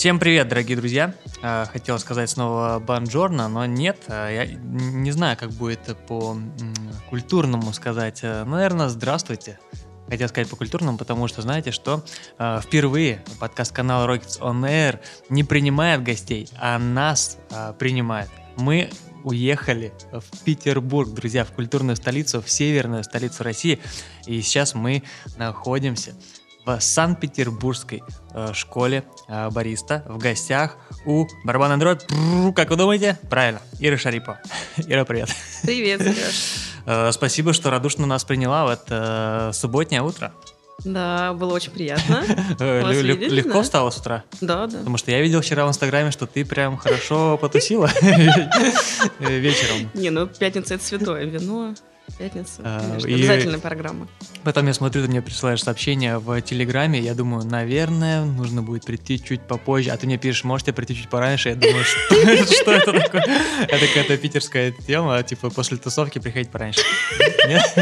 Всем привет, дорогие друзья. Э, хотел сказать снова бонжорно, но нет. Э, я не знаю, как будет по культурному сказать. Э, наверное, здравствуйте. Хотел сказать по культурному, потому что знаете, что впервые подкаст-канал Rockets On Air не принимает гостей, а нас принимает. Мы уехали в Петербург, друзья, в культурную столицу, в северную столицу России. И сейчас мы находимся в Санкт-Петербургской э, школе э, бариста в гостях у барабана Андроид. Как вы думаете? Правильно, Ира Шарипова. Ира, привет. Привет, Сереж. Спасибо, что радушно нас приняла в это субботнее утро. Да, было очень приятно. Видеть, легко да. встала с утра? Да, да. Потому что я видел вчера в Инстаграме, что ты прям хорошо потусила вечером. Не, ну пятница это святое вино. Пятница. А, и обязательная программа. Потом я смотрю, ты мне присылаешь сообщение в Телеграме, я думаю, наверное, нужно будет прийти чуть попозже, а ты мне пишешь, можете прийти чуть пораньше, я думаю, что это такое? Это какая-то питерская тема, типа после тусовки приходить пораньше. Нет?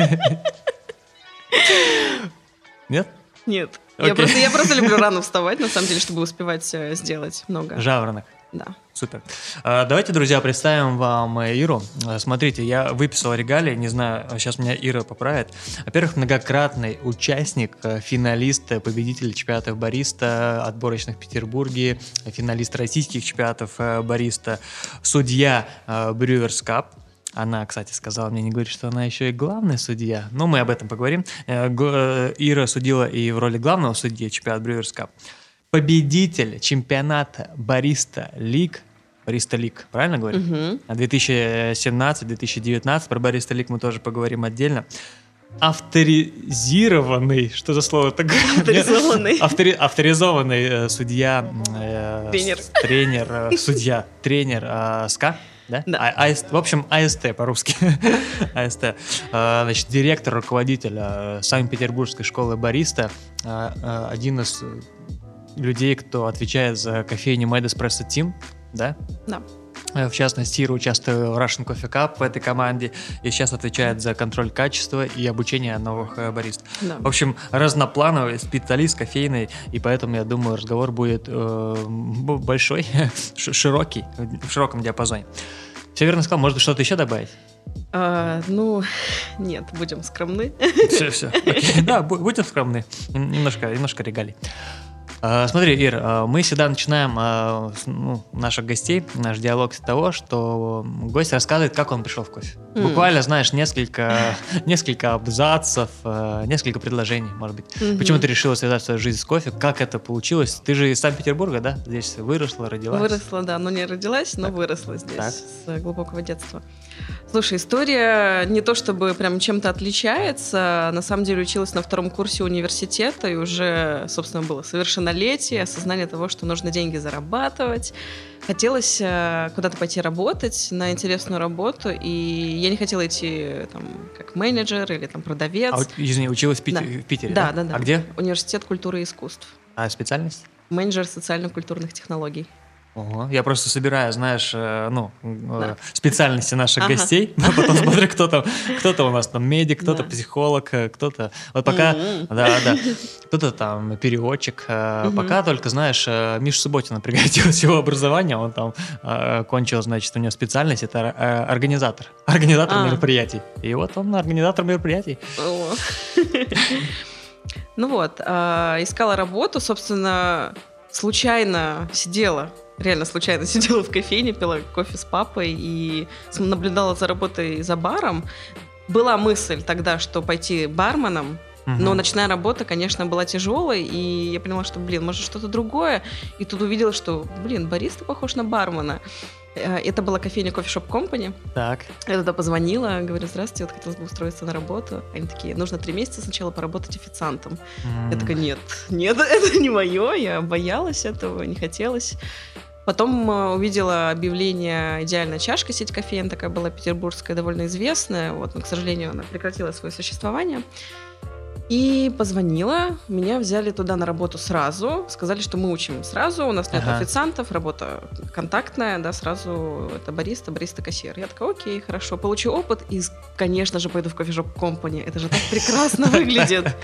Нет? Нет. Я просто, я просто люблю рано вставать, на самом деле, чтобы успевать сделать много. Жаворонок. Да. Супер. А, давайте, друзья, представим вам э, Иру. А, смотрите, я выписал регалии, не знаю, сейчас меня Ира поправит. Во-первых, многократный участник, э, финалист, э, победитель чемпионатов бариста, отборочных в Петербурге, финалист российских чемпионатов бариста, судья Брюверс Кап, она, кстати, сказала мне не говорить, что она еще и главный судья. Но мы об этом поговорим. Ира судила и в роли главного судьи чемпионат Брюверс Кап победитель чемпионата Бариста Лиг, Бариста Лиг, правильно говорю? Угу. 2017-2019, про Бариста Лиг мы тоже поговорим отдельно. Авторизированный, что за слово такое? Авторизованный. Автори, авторизованный э, судья. Э, тренер. Тренер, э, судья, тренер э, СКА. Да? Да. А, а, в общем, АСТ по-русски. АСТ. А, значит, директор, руководитель э, Санкт-Петербургской школы бариста. А, а, один из людей, кто отвечает за кофейню Mad Espresso Team, да? Да. Э, в частности, Ира участвует в Russian Coffee Cup в этой команде и сейчас отвечает за контроль качества и обучение новых э, барист. Да. В общем, разноплановый специалист кофейный, и поэтому, я думаю, разговор будет э, большой, широкий, в широком диапазоне. Все верно сказал, может что-то еще добавить? А, ну, нет, будем скромны. Все, все. Окей. Да, будем скромны. Немножко, немножко регалий. А, смотри, Ир, а, мы всегда начинаем а, ну, наших гостей, наш диалог с того, что гость рассказывает, как он пришел в кофе. Mm. Буквально, знаешь, несколько, несколько абзацев, несколько предложений, может быть. Mm-hmm. Почему ты решила связать свою жизнь с кофе? Как это получилось? Ты же из Санкт-Петербурга, да? Здесь выросла, родилась? Выросла, да, но не родилась, но так. выросла здесь так. с глубокого детства. Слушай, история не то чтобы прям чем-то отличается. На самом деле училась на втором курсе университета, и уже, собственно, было совершеннолетие, осознание того, что нужно деньги зарабатывать. Хотелось э, куда-то пойти работать на интересную работу, и я не хотела идти там как менеджер или там продавец. А, извини, училась в, Питер, да. в Питере? Да, да, да. А где? Университет культуры и искусств. А специальность? Менеджер социально-культурных технологий. Ого. Я просто собираю, знаешь, э, ну, э, да. специальности наших ага. гостей, а потом смотрю, кто там, кто-то у нас там медик, кто-то да. психолог, э, кто-то, вот пока, mm-hmm. да, да, кто-то там переводчик, mm-hmm. пока только, знаешь, Миша Субботина пригодилось его образование, он там кончил, значит, у него специальность, это организатор, организатор а. мероприятий, и вот он организатор мероприятий. Ну вот, искала работу, собственно, случайно сидела реально случайно сидела в кофейне, пила кофе с папой и наблюдала за работой за баром. Была мысль тогда, что пойти барменом, но ночная работа, конечно, была тяжелой, и я поняла, что, блин, может что-то другое. И тут увидела, что, блин, бариста похож на бармена. Э, это была кофейня Coffee Shop Company. Так. Я туда позвонила, говорю, здравствуйте, вот хотелось бы устроиться на работу. Они такие, нужно три месяца сначала поработать официантом. Mm. Я такая, нет, нет, это не мое, я боялась этого, не хотелось. Потом э, увидела объявление «Идеальная чашка», сеть кофеин, такая была петербургская, довольно известная, вот, но, к сожалению, она прекратила свое существование. И позвонила, меня взяли туда на работу сразу, сказали, что мы учим сразу, у нас нет Ага. официантов, работа контактная, да, сразу это бариста, бариста-кассир. Я такая, окей, хорошо, получу опыт и, конечно же, пойду в кофешоп компани, это же так прекрасно выглядит.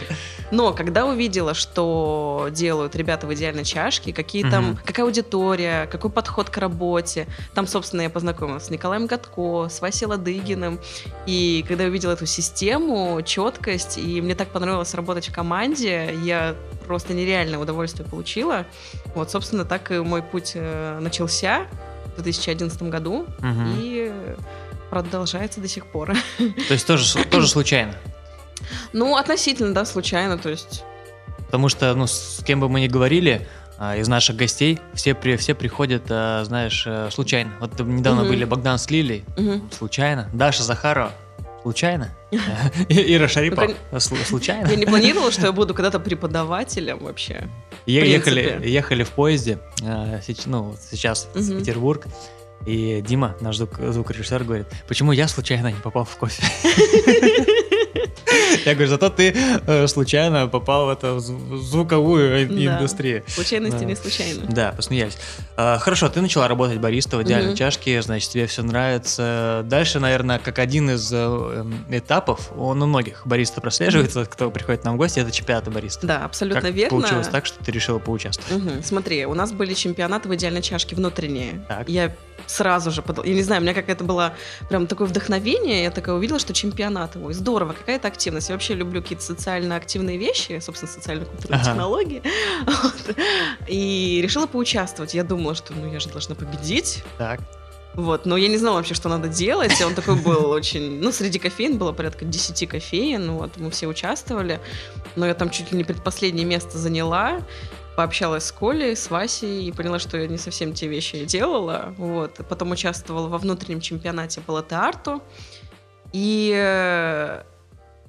Но когда увидела, что делают ребята в идеальной чашке, какие там, какая аудитория, какой подход к работе, там, собственно, я познакомилась с Николаем Гатко, с Васей Ладыгиным, и когда я увидела эту систему, четкость, и мне так понравилось работать в команде, я просто нереальное удовольствие получила. Вот, собственно, так и мой путь э, начался в 2011 году Мгм. и продолжается до сих пор. То есть тоже, тоже случайно. Ну, относительно, да, случайно, то есть... Потому что, ну, с кем бы мы ни говорили, а, из наших гостей, все, при, все приходят, а, знаешь, э, случайно. Вот недавно Мгм. были Богдан с Лилей, мгм. случайно. Даша Захарова, случайно. И- Ира Ну, слу- случайно. Я не планировала, что я буду когда-то преподавателем вообще. Ехали, ехали в поезде, сеч- ну, сейчас в. Петербург, и Дима, наш звук, звукорежиссер, говорит, почему я случайно не попал в кофе? Я говорю, зато ты э, случайно попал в эту зв- звуковую Да. индустрию. Случайности Да. не случайно. Да, посмеялись. А, Хорошо, ты начала работать бариста в идеальной чашке, значит, тебе все нравится. Дальше, наверное, как один из э, эм, этапов, он у многих бариста прослеживается, кто приходит нам в гости, это чемпионаты бариста. Да, абсолютно Как верно. получилось так, что ты решила поучаствовать? Смотри, у нас были чемпионаты в идеальной чашке внутренние. Так. Я сразу же, подал- я не знаю, у меня как это было прям такое вдохновение, я такая увидела, что чемпионат, ой, здорово, какая-то активность. Вообще люблю какие-то социально активные вещи, собственно, социально-культурные Ага. технологии. Вот. И решила поучаствовать. Я думала, что ну я же должна победить. Так. Вот, но я не знала вообще, что надо делать. Он такой был очень... Ну, среди кофеин было порядка 10 кофеин, вот, мы все участвовали. Но я там чуть ли не предпоследнее место заняла. Пообщалась с Колей, с Васей и поняла, что я не совсем те вещи делала. Вот. Потом участвовала во внутреннем чемпионате по латте-арту. И э,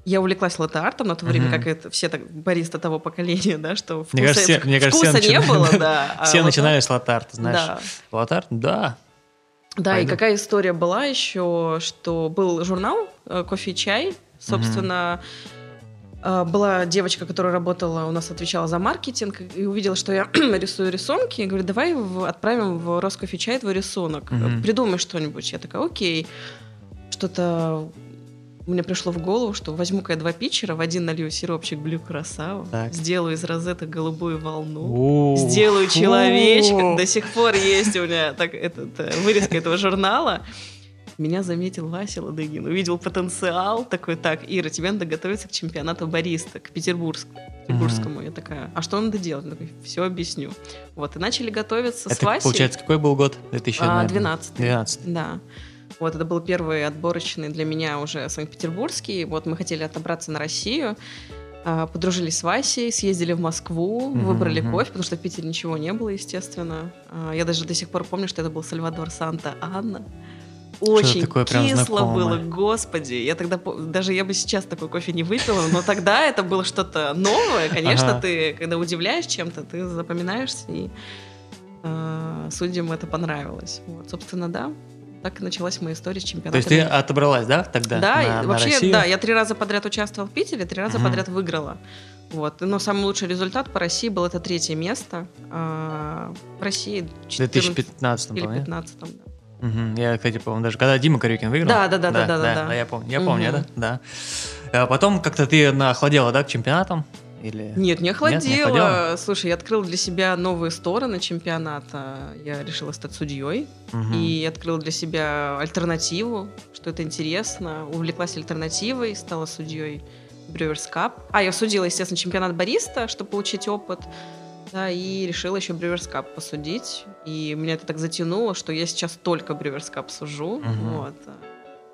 я увлеклась латте-артом на то время, Мгм. как это все так, бариста того поколения, да, что вкуса, Мне кажется, все- мне кажется, вкуса не начинали- было, да. а Все латте- начинали с латарта, знаешь. Да. Латарт? Да. Да, Пойду. и какая история была еще, что был журнал э, «Кофе и чай», собственно, э, была девочка, которая работала, у нас отвечала за маркетинг, и увидела, что я рисую рисунки, и говорит, давай отправим в Роскофе чай твой рисунок, придумай что-нибудь. Я такая, окей. Что-то мне пришло в голову, что возьму-ка я два питчера, в один налью сиропчик Блю Красава, сделаю из розеток голубую волну, У, сделаю фу. человечка. До сих пор есть у меня так, этот, э, вырезка этого журнала. Меня заметил Вася Ладыгин, увидел потенциал, такой, так, Ира, тебе надо готовиться к чемпионату бариста, к Петербургск- Петербургскому. Я такая, а что надо делать? Он такой, все объясню. Вот, и начали готовиться с Это, Васей. получается, какой был год? 2000, А, наверное, 12. 12. Да. Вот, это был первый отборочный для меня уже Санкт-Петербургский. Вот мы хотели отобраться на Россию. а, Подружились с Васей, съездили в Москву, Мгм, выбрали кофе, потому что в Питере ничего не было, естественно. А, Я даже до сих пор помню, что это был Сальвадор Санта-Анна. Очень такое кисло было, господи. Я тогда, даже я бы сейчас такой кофе не выпила, но тогда это было что-то новое. Конечно, Ага. ты, когда удивляешь чем-то, ты запоминаешься, и э, судьям это понравилось. Вот, собственно, да. Так и началась моя история с То чемпионатом. есть ты отобралась, да, тогда? Да, на- и на вообще, Россию? да, я три раза подряд участвовала в Питере, три раза Мгм. подряд выиграла. Вот. Но самый лучший результат по России был это третье место. А, в России В 14 2015 или по-моему, 15 да. Я, кстати, помню, даже когда Дима Корюкин выиграл. Да, да, да, да, да, да, да. я помню, я помню, Мгм. это, да. А потом как-то ты охладела, да, к чемпионатам? Или... Нет, не охладела. не охладела? Слушай, я открыла для себя новые стороны чемпионата. Я решила стать судьей. Мгм. И открыла для себя альтернативу, что это интересно. Увлеклась альтернативой, стала судьей Brewers Cup. А, я судила, естественно, чемпионат бариста, чтобы получить опыт. Да, и решила еще Brewers Cup посудить. И меня это так затянуло, что я сейчас только Brewers Cup сужу. Мгм. Вот.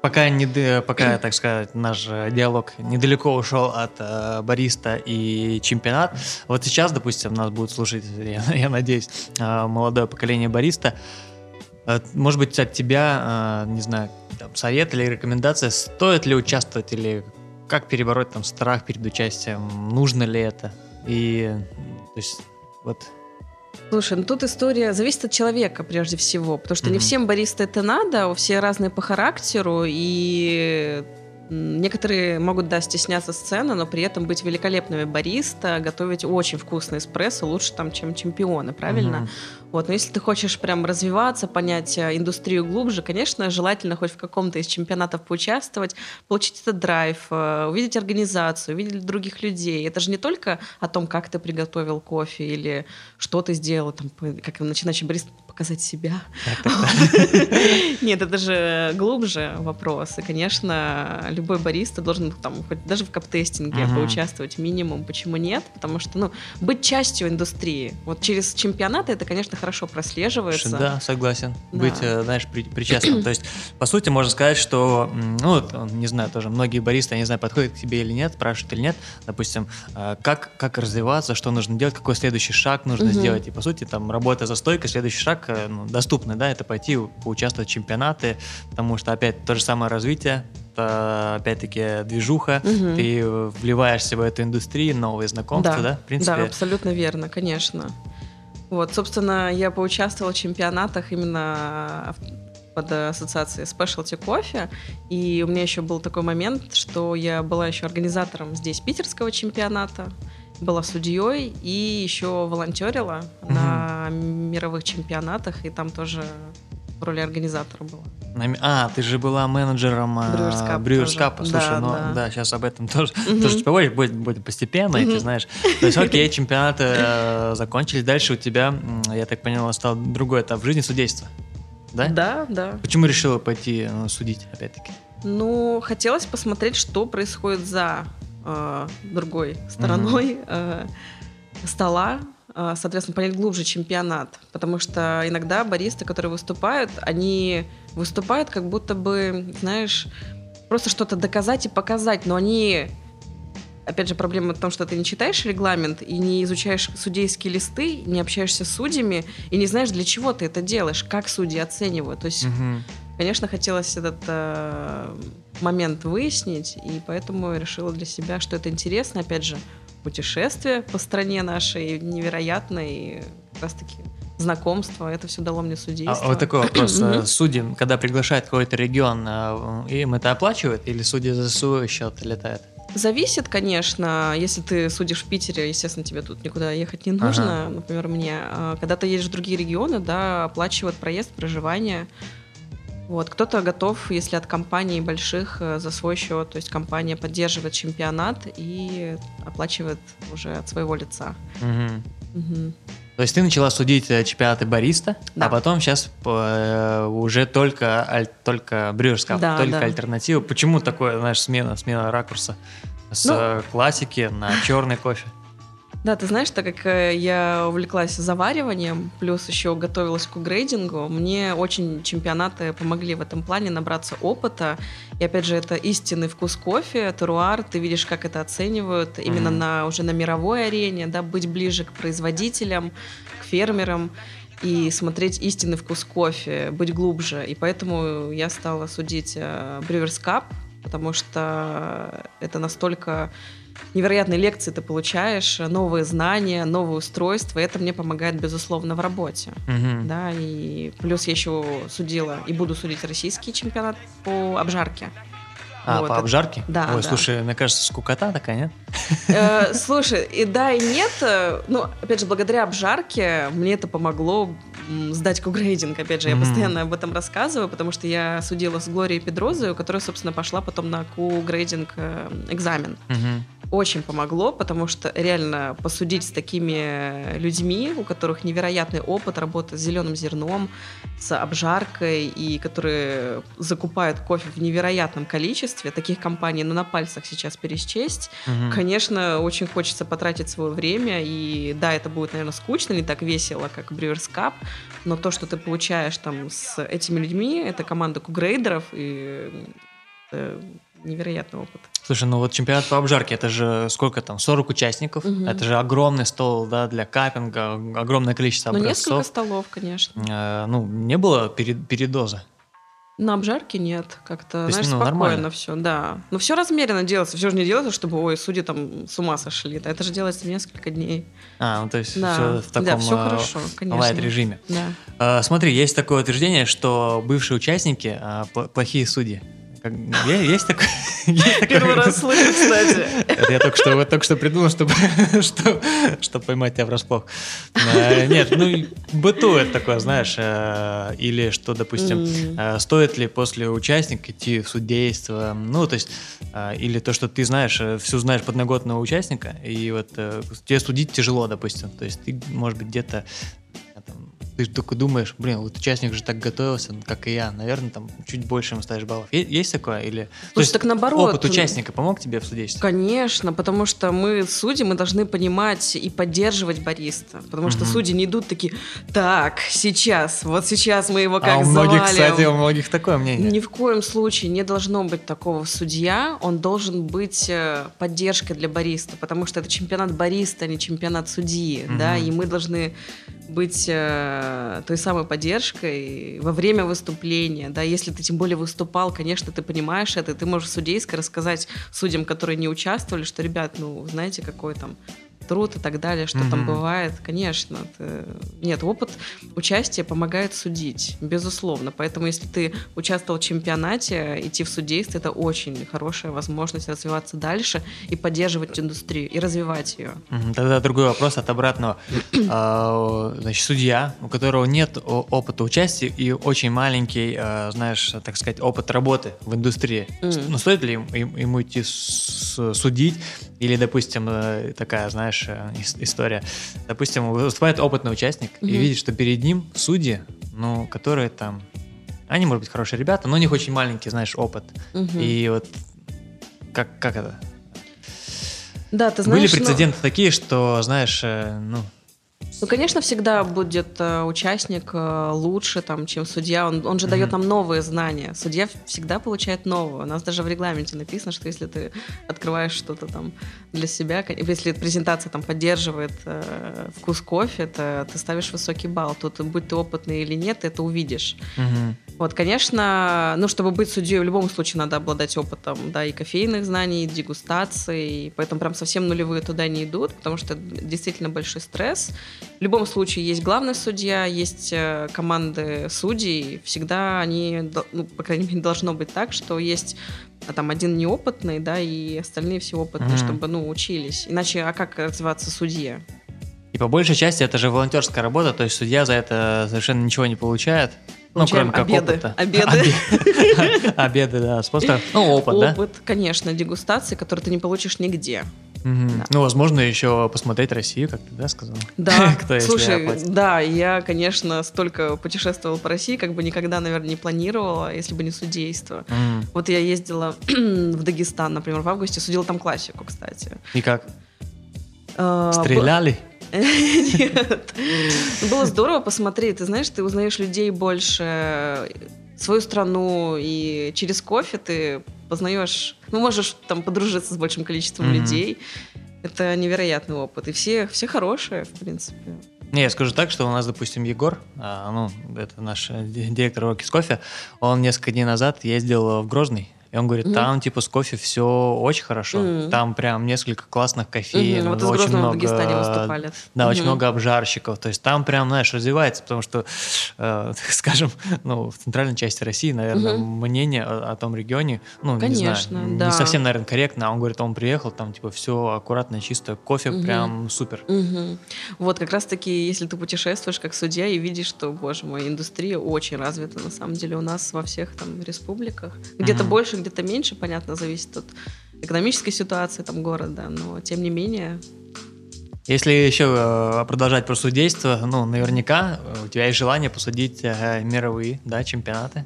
Пока, не, д- пока, так сказать, наш э, диалог недалеко ушел от э, бариста и чемпионат. Вот сейчас, допустим, нас будет слушать, я, я надеюсь, э, молодое поколение бариста. Э, Может быть, от тебя, э, не знаю, там, совет или рекомендация, стоит ли участвовать или как перебороть там страх перед участием, нужно ли это? И, то есть, вот, Слушай, ну тут история зависит от человека прежде всего, потому что не Мгм. всем бариста это надо, у все разные по характеру, и Некоторые могут, да, стесняться сцены, но при этом быть великолепными бариста, готовить очень вкусный эспрессо, лучше там, чем чемпионы, правильно? Угу. Вот, но если ты хочешь прям развиваться, понять э, индустрию глубже, конечно, желательно хоть в каком-то из чемпионатов поучаствовать, получить этот драйв, э, увидеть организацию, увидеть других людей. Это же не только о том, как ты приготовил кофе или что ты сделал, там, как начинающий бариста показать себя. Нет, это же глубже вопрос. И, конечно, любой бариста должен там хоть даже в каптестинге поучаствовать минимум. Почему нет? Потому что, ну, быть частью индустрии. Вот через чемпионаты это, конечно, хорошо прослеживается. Да, согласен. Быть, э, знаешь, причастным. То есть, по сути, можно сказать, что, ну, не знаю, тоже многие баристы, я не знаю, подходят к тебе или нет, спрашивают или нет, допустим, э, как, как развиваться, что нужно делать, какой следующий шаг нужно сделать. И, по сути, там, работа за стойкой, следующий шаг э, ну, доступный, да, это пойти поучаствовать в чемпионаты, потому что опять то же самое развитие, это, опять-таки движуха, угу. ты вливаешься в эту индустрию, новые знакомства, да, да в принципе. Да, абсолютно верно, конечно. Вот, собственно, я поучаствовала в чемпионатах именно под ассоциацией Specialty Coffee. И у меня еще был такой момент, что я была еще организатором здесь питерского чемпионата была судьей и еще волонтерила угу. на мировых чемпионатах, и там тоже в роли организатора была. А, ты же была менеджером Brewers Cup. Слушай, да, ну да. да, сейчас об этом тоже, угу. тоже поговоришь, будет, будет постепенно, угу. ты знаешь. То есть, окей, чемпионаты э, закончились, дальше у тебя, я так поняла, стал другой этап в жизни судейства. Да? Да, да. Почему решила пойти ну, судить, опять-таки? Ну, хотелось посмотреть, что происходит за э, другой стороной э, стола, э, соответственно, понять глубже чемпионат. Потому что иногда баристы, которые выступают, они выступают как будто бы, знаешь, просто что-то доказать и показать, но они опять же, проблема в том, что ты не читаешь регламент и не изучаешь судейские листы, не общаешься с судьями и не знаешь, для чего ты это делаешь, как судьи оценивают. То есть, угу. конечно, хотелось этот э, момент выяснить, и поэтому решила для себя, что это интересно, опять же, путешествие по стране нашей невероятное, как раз-таки знакомство, это все дало мне судейство. А, вот такой вопрос. Э, судьи, когда приглашают какой-то регион, э, им это оплачивают или судьи за свой счет летают? Зависит, конечно. Если ты судишь в Питере, естественно, тебе тут никуда ехать не нужно. Ага. Например, мне. А когда ты едешь в другие регионы, да, оплачивают проезд, проживание. Вот. Кто-то готов, если от компаний больших, э, за свой счет. То есть компания поддерживает чемпионат и оплачивает уже от своего лица. Угу. Угу. То есть ты начала судить э, чемпионаты бариста, да. а потом сейчас э, уже только, только брюерская, да, только да. альтернатива. Почему такое, знаешь, смена, смена ракурса с ну, классики на черный кофе? Да, ты знаешь, так как э, я увлеклась завариванием, плюс еще готовилась к грейдингу, мне очень чемпионаты помогли в этом плане набраться опыта. И опять же, это истинный вкус кофе, теруар, ты видишь, как это оценивают именно mm-hmm. на, уже на мировой арене, да, быть ближе к производителям, к фермерам и смотреть истинный вкус кофе, быть глубже. И поэтому я стала судить э, Brewers Cup, потому что это настолько невероятные лекции ты получаешь, новые знания, новые устройства, это мне помогает, безусловно, в работе. Угу. Да, и плюс я еще судила и буду судить российский чемпионат по обжарке. А, вот, по обжарке? Да. Ой, да. слушай, мне кажется, скукота такая, нет? Э, слушай, и да, и нет. Ну, опять же, благодаря обжарке мне это помогло сдать кугрейдинг. Опять же, я постоянно об этом рассказываю, потому что я судила с Глорией Педрозой, которая, собственно, пошла потом на кугрейдинг э, экзамен очень помогло, потому что реально посудить с такими людьми, у которых невероятный опыт работы с зеленым зерном, с обжаркой, и которые закупают кофе в невероятном количестве, таких компаний, ну, на пальцах сейчас пересчесть, угу. конечно, очень хочется потратить свое время, и да, это будет, наверное, скучно, не так весело, как Brewers Cup, но то, что ты получаешь там с этими людьми, это команда кугрейдеров, и э, невероятный опыт. Слушай, ну вот чемпионат по обжарке, это же сколько там, 40 участников, угу. это же огромный стол, да, для капинга, огромное количество ну, образцов. Ну, несколько столов, конечно. Э, ну, не было перед, передоза? На обжарке нет, как-то, знаешь, ну, спокойно нормально. все, да. Но все размеренно делается, все же не делается, чтобы, ой, судьи там с ума сошли, да, это же делается несколько дней. А, ну то есть да. все в таком да, все хорошо, конечно. режиме. Да. А, смотри, есть такое утверждение, что бывшие участники а, плохие судьи. Как, есть такое? Первый раз слышу, кстати. Это я только что, только что придумал, чтобы, что, чтобы поймать тебя врасплох. Э, нет, ну, бытует такое, знаешь, э, или что, допустим, э, стоит ли после участника идти в судейство, ну, то есть, или то, что ты знаешь, всю знаешь подноготного участника, и вот тебе судить тяжело, допустим, то есть ты, может быть, где-то ты только думаешь, блин, вот участник же так готовился, как и я, наверное, там чуть больше ему ставишь баллов. Есть такое? Или... Слушай, То есть, так наоборот. Опыт участника помог тебе в судействе? Конечно, потому что мы судьи, мы должны понимать и поддерживать бариста. Потому что угу. судьи не идут такие, так, сейчас, вот сейчас мы его как а у многих, завалим. кстати, у многих такое мнение. Ни в коем случае не должно быть такого судья. Он должен быть э, поддержкой для бариста, потому что это чемпионат бариста, а не чемпионат судьи, угу. да, и мы должны быть э, той самой поддержкой во время выступления, да, если ты тем более выступал, конечно, ты понимаешь это, ты можешь судейско рассказать судьям, которые не участвовали, что, ребят, ну, знаете, какой там труд и так далее, что mm-hmm. там бывает, конечно. Ты... Нет, опыт участия помогает судить, безусловно. Поэтому, если ты участвовал в чемпионате, идти в судейство, это очень хорошая возможность развиваться дальше и поддерживать индустрию, и развивать ее. Mm-hmm. Тогда другой вопрос от обратного. А, значит, судья, у которого нет опыта участия и очень маленький, а, знаешь, так сказать, опыт работы в индустрии. Ну, стоит ли ему идти судить? Или, допустим, э, такая, знаешь, э, история. Допустим, выступает опытный участник угу. и видит, что перед ним судьи, ну, которые там... Они, может быть, хорошие ребята, но у них очень маленький, знаешь, опыт. Угу. И вот как, как это? Да, ты знаешь, Были прецеденты но... такие, что, знаешь, э, ну, ну, конечно, всегда будет э, участник э, лучше, там, чем судья. Он, он же mm-hmm. дает нам новые знания. Судья всегда получает новое. У нас даже в регламенте написано, что если ты открываешь что-то там для себя, если презентация там поддерживает э, вкус кофе, то ты ставишь высокий балл. Тут, будь ты опытный или нет, ты это увидишь. Mm-hmm. Вот, конечно, ну, чтобы быть судьей, в любом случае надо обладать опытом, да, и кофейных знаний, и дегустации, поэтому прям совсем нулевые туда не идут, потому что действительно большой стресс. В любом случае есть главный судья, есть э, команды судей, всегда они, ну, по крайней мере, должно быть так, что есть а там один неопытный, да, и остальные все опытные, mm-hmm. чтобы, ну, учились. Иначе, а как развиваться судье? И по большей части это же волонтерская работа, то есть судья за это совершенно ничего не получает. Ну, кроме как обеды. опыта. Обеды. Обеды, да, способ. Ну, опыт, да? Опыт, конечно, дегустации, который ты не получишь нигде. Угу. Да. Ну, возможно, еще посмотреть Россию, как ты, да, сказал? Да, Кто, слушай, да, я, конечно, столько путешествовала по России, как бы никогда, наверное, не планировала, если бы не судейство. Mm. Вот я ездила в Дагестан, например, в августе, судила там классику, кстати. И как? А, Стреляли? Нет. Было здорово посмотреть. Ты знаешь, ты узнаешь людей больше, свою страну, и через кофе ты познаешь, ну, можешь там подружиться с большим количеством людей. Это невероятный опыт. И все, все хорошие, в принципе. Не, я скажу так, что у нас, допустим, Егор, а, ну, это наш э, директор уроки с кофе, он несколько дней назад ездил в Грозный, и он говорит, там типа с кофе все очень хорошо, там прям несколько классных кофеин, вот очень много, в Дагестане выступали. Да, очень много обжарщиков, то есть там прям, знаешь, развивается, потому что, э, скажем, ну в центральной части России, наверное, мнение о, о том регионе, ну Конечно, не знаю, да. не совсем, наверное, корректно. А он говорит, он приехал, там типа все аккуратно, чисто, кофе прям супер. Вот как раз таки, если ты путешествуешь как судья и видишь, что, боже мой, индустрия очень развита на самом деле у нас во всех там республиках, где-то больше, где-то меньше, понятно, зависит от экономической ситуации там города, но тем не менее если еще э, продолжать про судейство, ну, наверняка э, у тебя есть желание посудить э, мировые, да, чемпионаты?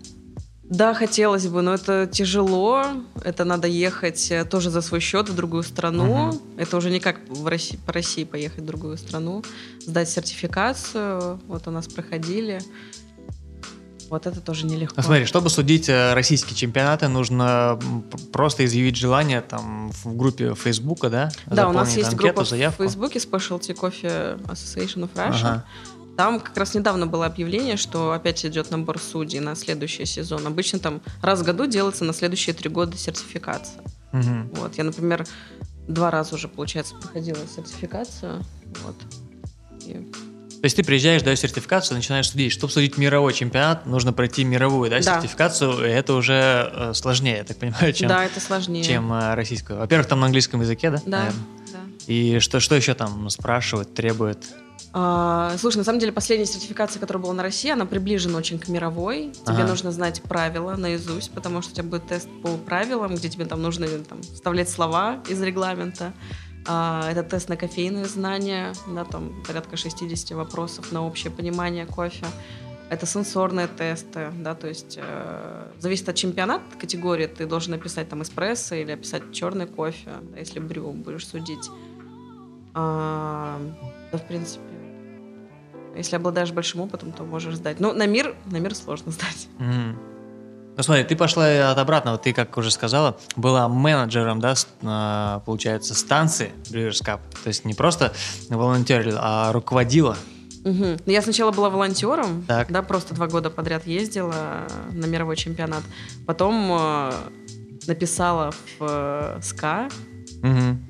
Да, хотелось бы, но это тяжело. Это надо ехать тоже за свой счет в другую страну. Угу. Это уже не как в России, по России поехать в другую страну, сдать сертификацию. Вот у нас проходили. Вот это тоже нелегко. Ну, смотри, чтобы судить э, российские чемпионаты, нужно просто изъявить желание там в группе Фейсбука, да? Да, у нас есть анкету, группа заявку. в Фейсбуке Specialty Coffee Association of Russia. Ага. Там как раз недавно было объявление, что опять идет набор судей на следующий сезон. Обычно там раз в году делается на следующие три года сертификация. Угу. Вот, я, например, два раза уже, получается, проходила сертификацию. Вот. И То есть ты приезжаешь, даешь сертификацию, начинаешь судить. Чтобы судить мировой чемпионат, нужно пройти мировую да, Да. сертификацию. и Это уже э, сложнее, я так понимаю, чем, да, это сложнее. чем э, российскую. Во-первых, там на английском языке, да? Да, наверное? да. И что, что еще там спрашивают, требуют? А, слушай, на самом деле последняя сертификация, которая была на России, она приближена очень к мировой. Тебе Ага. нужно знать правила наизусть, потому что у тебя будет тест по правилам, где тебе там нужно там, вставлять слова из регламента. А, это тест на кофейные знания, да, там порядка 60 вопросов на общее понимание кофе. Это сенсорные тесты, да, то есть э, зависит от чемпионата категории, ты должен написать там эспрессо или описать черный кофе, да, если брю будешь судить. А, да, в принципе, если обладаешь большим опытом, то можешь сдать. Ну, на мир, на мир сложно сдать. Мгм. Ну смотри, ты пошла от обратного. Ты, как уже сказала, была менеджером, да, а, получается, станции Brewers Cup. То есть не просто волонтерила, а руководила. Ну, Я сначала была волонтером, Так. да, просто два года подряд ездила на мировой чемпионат. Потом э, написала в э, СКА, Мгм.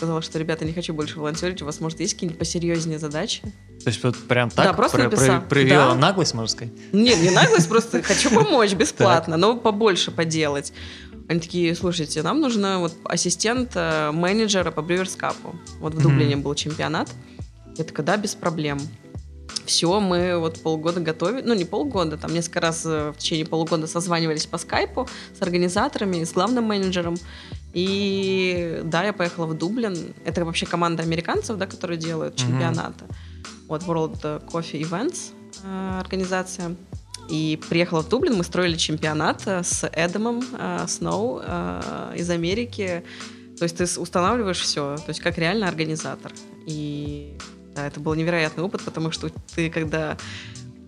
Сказала, что, ребята, не хочу больше волонтерить, у вас, может, есть какие-нибудь посерьезнее задачи? То есть вот прям так Да, просто про- проявила Да. наглость, можно сказать? Нет, не наглость, просто хочу помочь бесплатно, но побольше поделать. Они такие, слушайте, нам нужно вот ассистент э, менеджера по Cup. Вот в. Дублине был чемпионат. Я такая, да, без проблем. Все, мы вот полгода готовили, ну не полгода, там несколько раз э, в течение полугода созванивались по скайпу с организаторами, с главным менеджером. И да, я поехала в Дублин. Это вообще команда американцев, да, которые делают Мгм. чемпионаты. Вот World Coffee Events э, организация. И приехала в Дублин, мы строили чемпионат э, с Эдамом э, Сноу э, из Америки. То есть ты устанавливаешь все, то есть как реально организатор. И да, это был невероятный опыт, потому что ты когда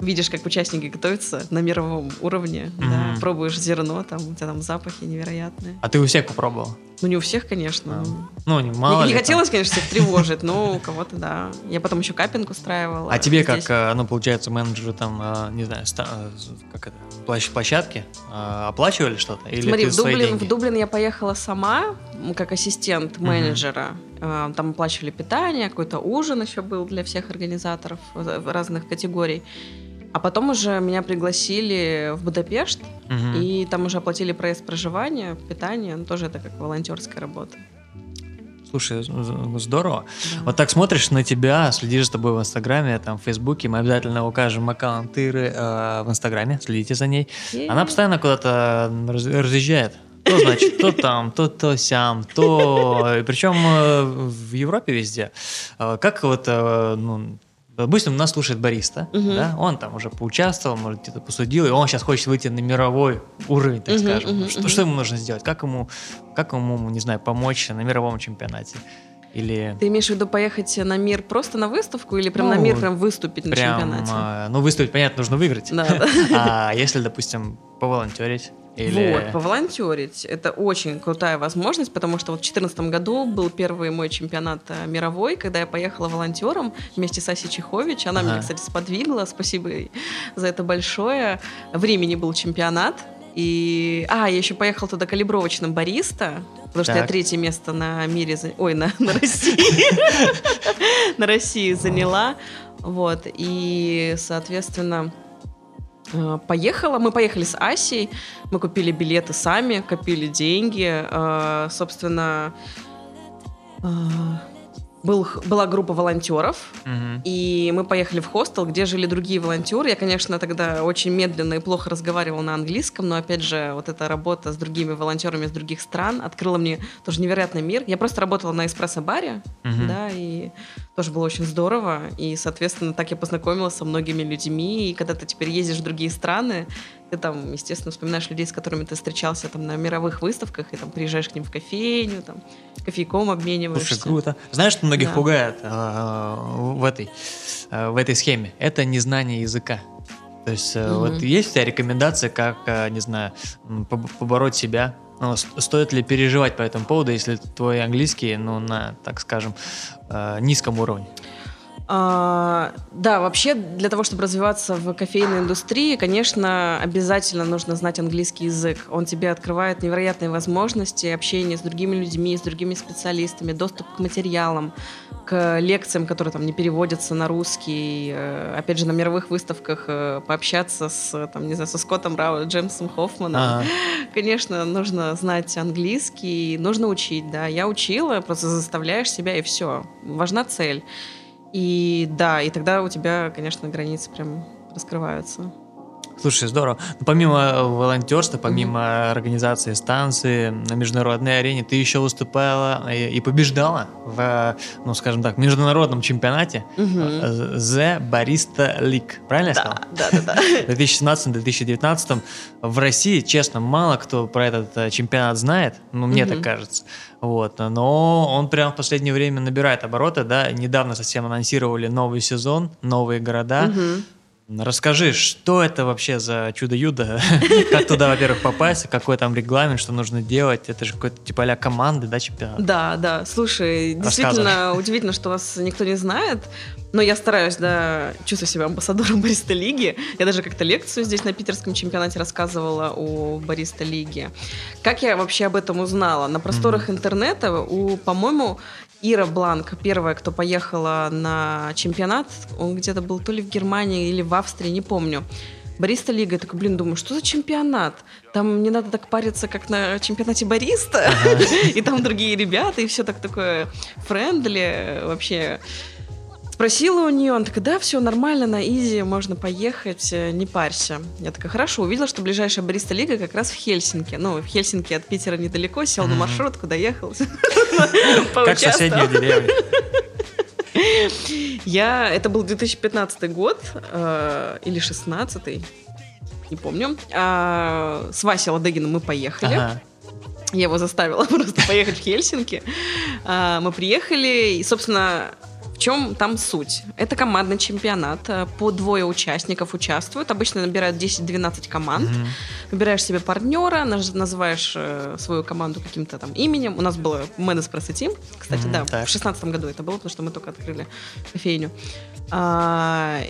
видишь, как участники готовятся на мировом уровне, да, Мгм. пробуешь зерно, там у тебя там запахи невероятные. А ты у всех попробовала? Ну не у всех, конечно. А, ну. Ну, не, мало не, не там. хотелось, конечно, всех тревожить, но у кого-то да. Я потом еще капинг устраивала. А тебе здесь. как, э, ну, получается, менеджеру там, э, не знаю, э, как это, площ- площадки оплачивали что-то? Или Смотри, в Дублин, в Дублин я поехала сама, как ассистент менеджера. Э, Там оплачивали питание, какой-то ужин еще был для всех организаторов разных категорий. А потом уже меня пригласили в Будапешт, Мгм. и там уже оплатили проезд проживания, питание. Ну, тоже это как волонтерская работа. Слушай, здорово. Да. Вот так смотришь на тебя, следишь за тобой в Инстаграме, там, в Фейсбуке, мы обязательно укажем аккаунт Иры э, в Инстаграме, следите за ней. Она постоянно куда-то раз- разъезжает. То, значит, то там, то то сям, то... Причем э, в Европе везде. Э, Как вот, э, ну, допустим, нас слушает бариста, Мгм. да, он там уже поучаствовал, может, где-то посудил, и он сейчас хочет выйти на мировой уровень, так Мгм, скажем. мгм, что, мгм. что ему нужно сделать? Как ему, как ему, не знаю, помочь на мировом чемпионате? Или Ты имеешь в виду поехать на мир просто на выставку или прям на Ну, мир прям выступить на прям, чемпионате? э, ну, выставить, понятно, нужно выиграть. Да, да. А если, допустим, поволонтерить? Или... Вот, поволонтерить. Это очень крутая возможность, потому что вот в 2014 году был первый мой чемпионат э, мировой, когда я поехала волонтером вместе с Асей Чехович. Она Ага. меня, кстати, сподвигла. Спасибо ей за это большое. В Римени был чемпионат. И... А, я еще поехала туда калибровочным бариста, потому что я третье место на мире... за- Ой, на, на России. На России заняла. Вот. И, соответственно, поехала. Мы поехали с Асей. Мы купили билеты сами, копили деньги. Э, Собственно, э, был, была группа волонтеров, Мгм. и мы поехали в хостел, где жили другие волонтеры. Я, конечно, тогда очень медленно и плохо разговаривала на английском, но, опять же, вот эта работа с другими волонтерами из других стран открыла мне тоже невероятный мир. Я просто работала на эспрессо-баре, Мгм. да, и тоже было очень здорово. И, соответственно, так я познакомилась со многими людьми. И когда ты теперь ездишь в другие страны, ты там, естественно, вспоминаешь людей, с которыми ты встречался там на мировых выставках, и там приезжаешь к ним в кофейню, там кофейком обмениваешься. Слушай, круто. Знаешь, что многих Да. пугает э, в этой э, в этой схеме? Это незнание языка. То есть Мгм. вот есть у тебя рекомендации, как, не знаю, побороть себя? Ну, стоит ли переживать по этому поводу, если твой английский, ну, на, так скажем, низком уровне? А, да, вообще для того, чтобы развиваться в кофейной индустрии, конечно, обязательно нужно знать английский язык. Он тебе открывает невероятные возможности общения с другими людьми, с другими специалистами, доступ к материалам, к лекциям, которые там не переводятся на русский, э, опять же, на мировых выставках э, пообщаться с, там, не знаю, со Скоттом Рау, Джеймсом Хоффманом. Ага. Конечно, нужно знать английский, нужно учить, да. Я учила, просто заставляешь себя, и все. Важна цель. И да, и тогда у тебя, конечно, границы прям раскрываются. Слушай, здорово. Ну, помимо волонтерства, помимо mm-hmm. организации станции на международной арене, ты еще выступала и, и побеждала в, ну, скажем так, международном чемпионате mm-hmm. The Barista League. Правильно я сказал? Да, да, да. В 2017-2019 в России, честно, мало кто про этот э, чемпионат знает, ну, мне mm-hmm. так кажется. Вот, но он прям в последнее время набирает обороты, да, недавно совсем анонсировали новый сезон, новые города. Mm-hmm Расскажи, что это вообще за чудо-юдо? Как туда, во-первых, попасть? Какой там регламент, что нужно делать? Это же какой-то типа а команды, да, чемпионат? Да, да. Слушай, действительно удивительно, что вас никто не знает. Но я стараюсь, да, чувствую себя амбассадором Бариста Лиги. Я даже как-то лекцию здесь на питерском чемпионате рассказывала о Бариста Лиге. Как я вообще об этом узнала? На просторах mm-hmm. интернета у, по-моему, Ира Бланк, первая, кто поехала на чемпионат, он где-то был то ли в Германии или в Австрии, не помню. Бариста Лига, я такой, блин, думаю, что за чемпионат? Там не надо так париться, как на чемпионате бариста, ага. и там другие ребята, и все так такое friendly, вообще Спросила у нее, он такая, да, все нормально, на easy, можно поехать, э, не парься. Я такая, хорошо, увидела, что ближайшая бариста лига как раз в Хельсинки. Ну, в Хельсинки от Питера недалеко, сел на маршрутку, доехал. Как соседняя деревня. Я, это был 2015 год э, или 16 не помню. А, с Васей Ладыгиным мы поехали. Ага. Я его заставила просто поехать в Хельсинки. А, мы приехали, и, собственно, чем там суть? Это командный чемпионат. Э, по двое участников участвуют. Обычно набирают 10-12 команд. Mm-hmm. Выбираешь себе партнера, называешь э, свою команду каким-то там именем. У нас было Espresso Team. Кстати, mm-hmm, да, так. в шестнадцатом году это было, потому что мы только открыли кофейню. А,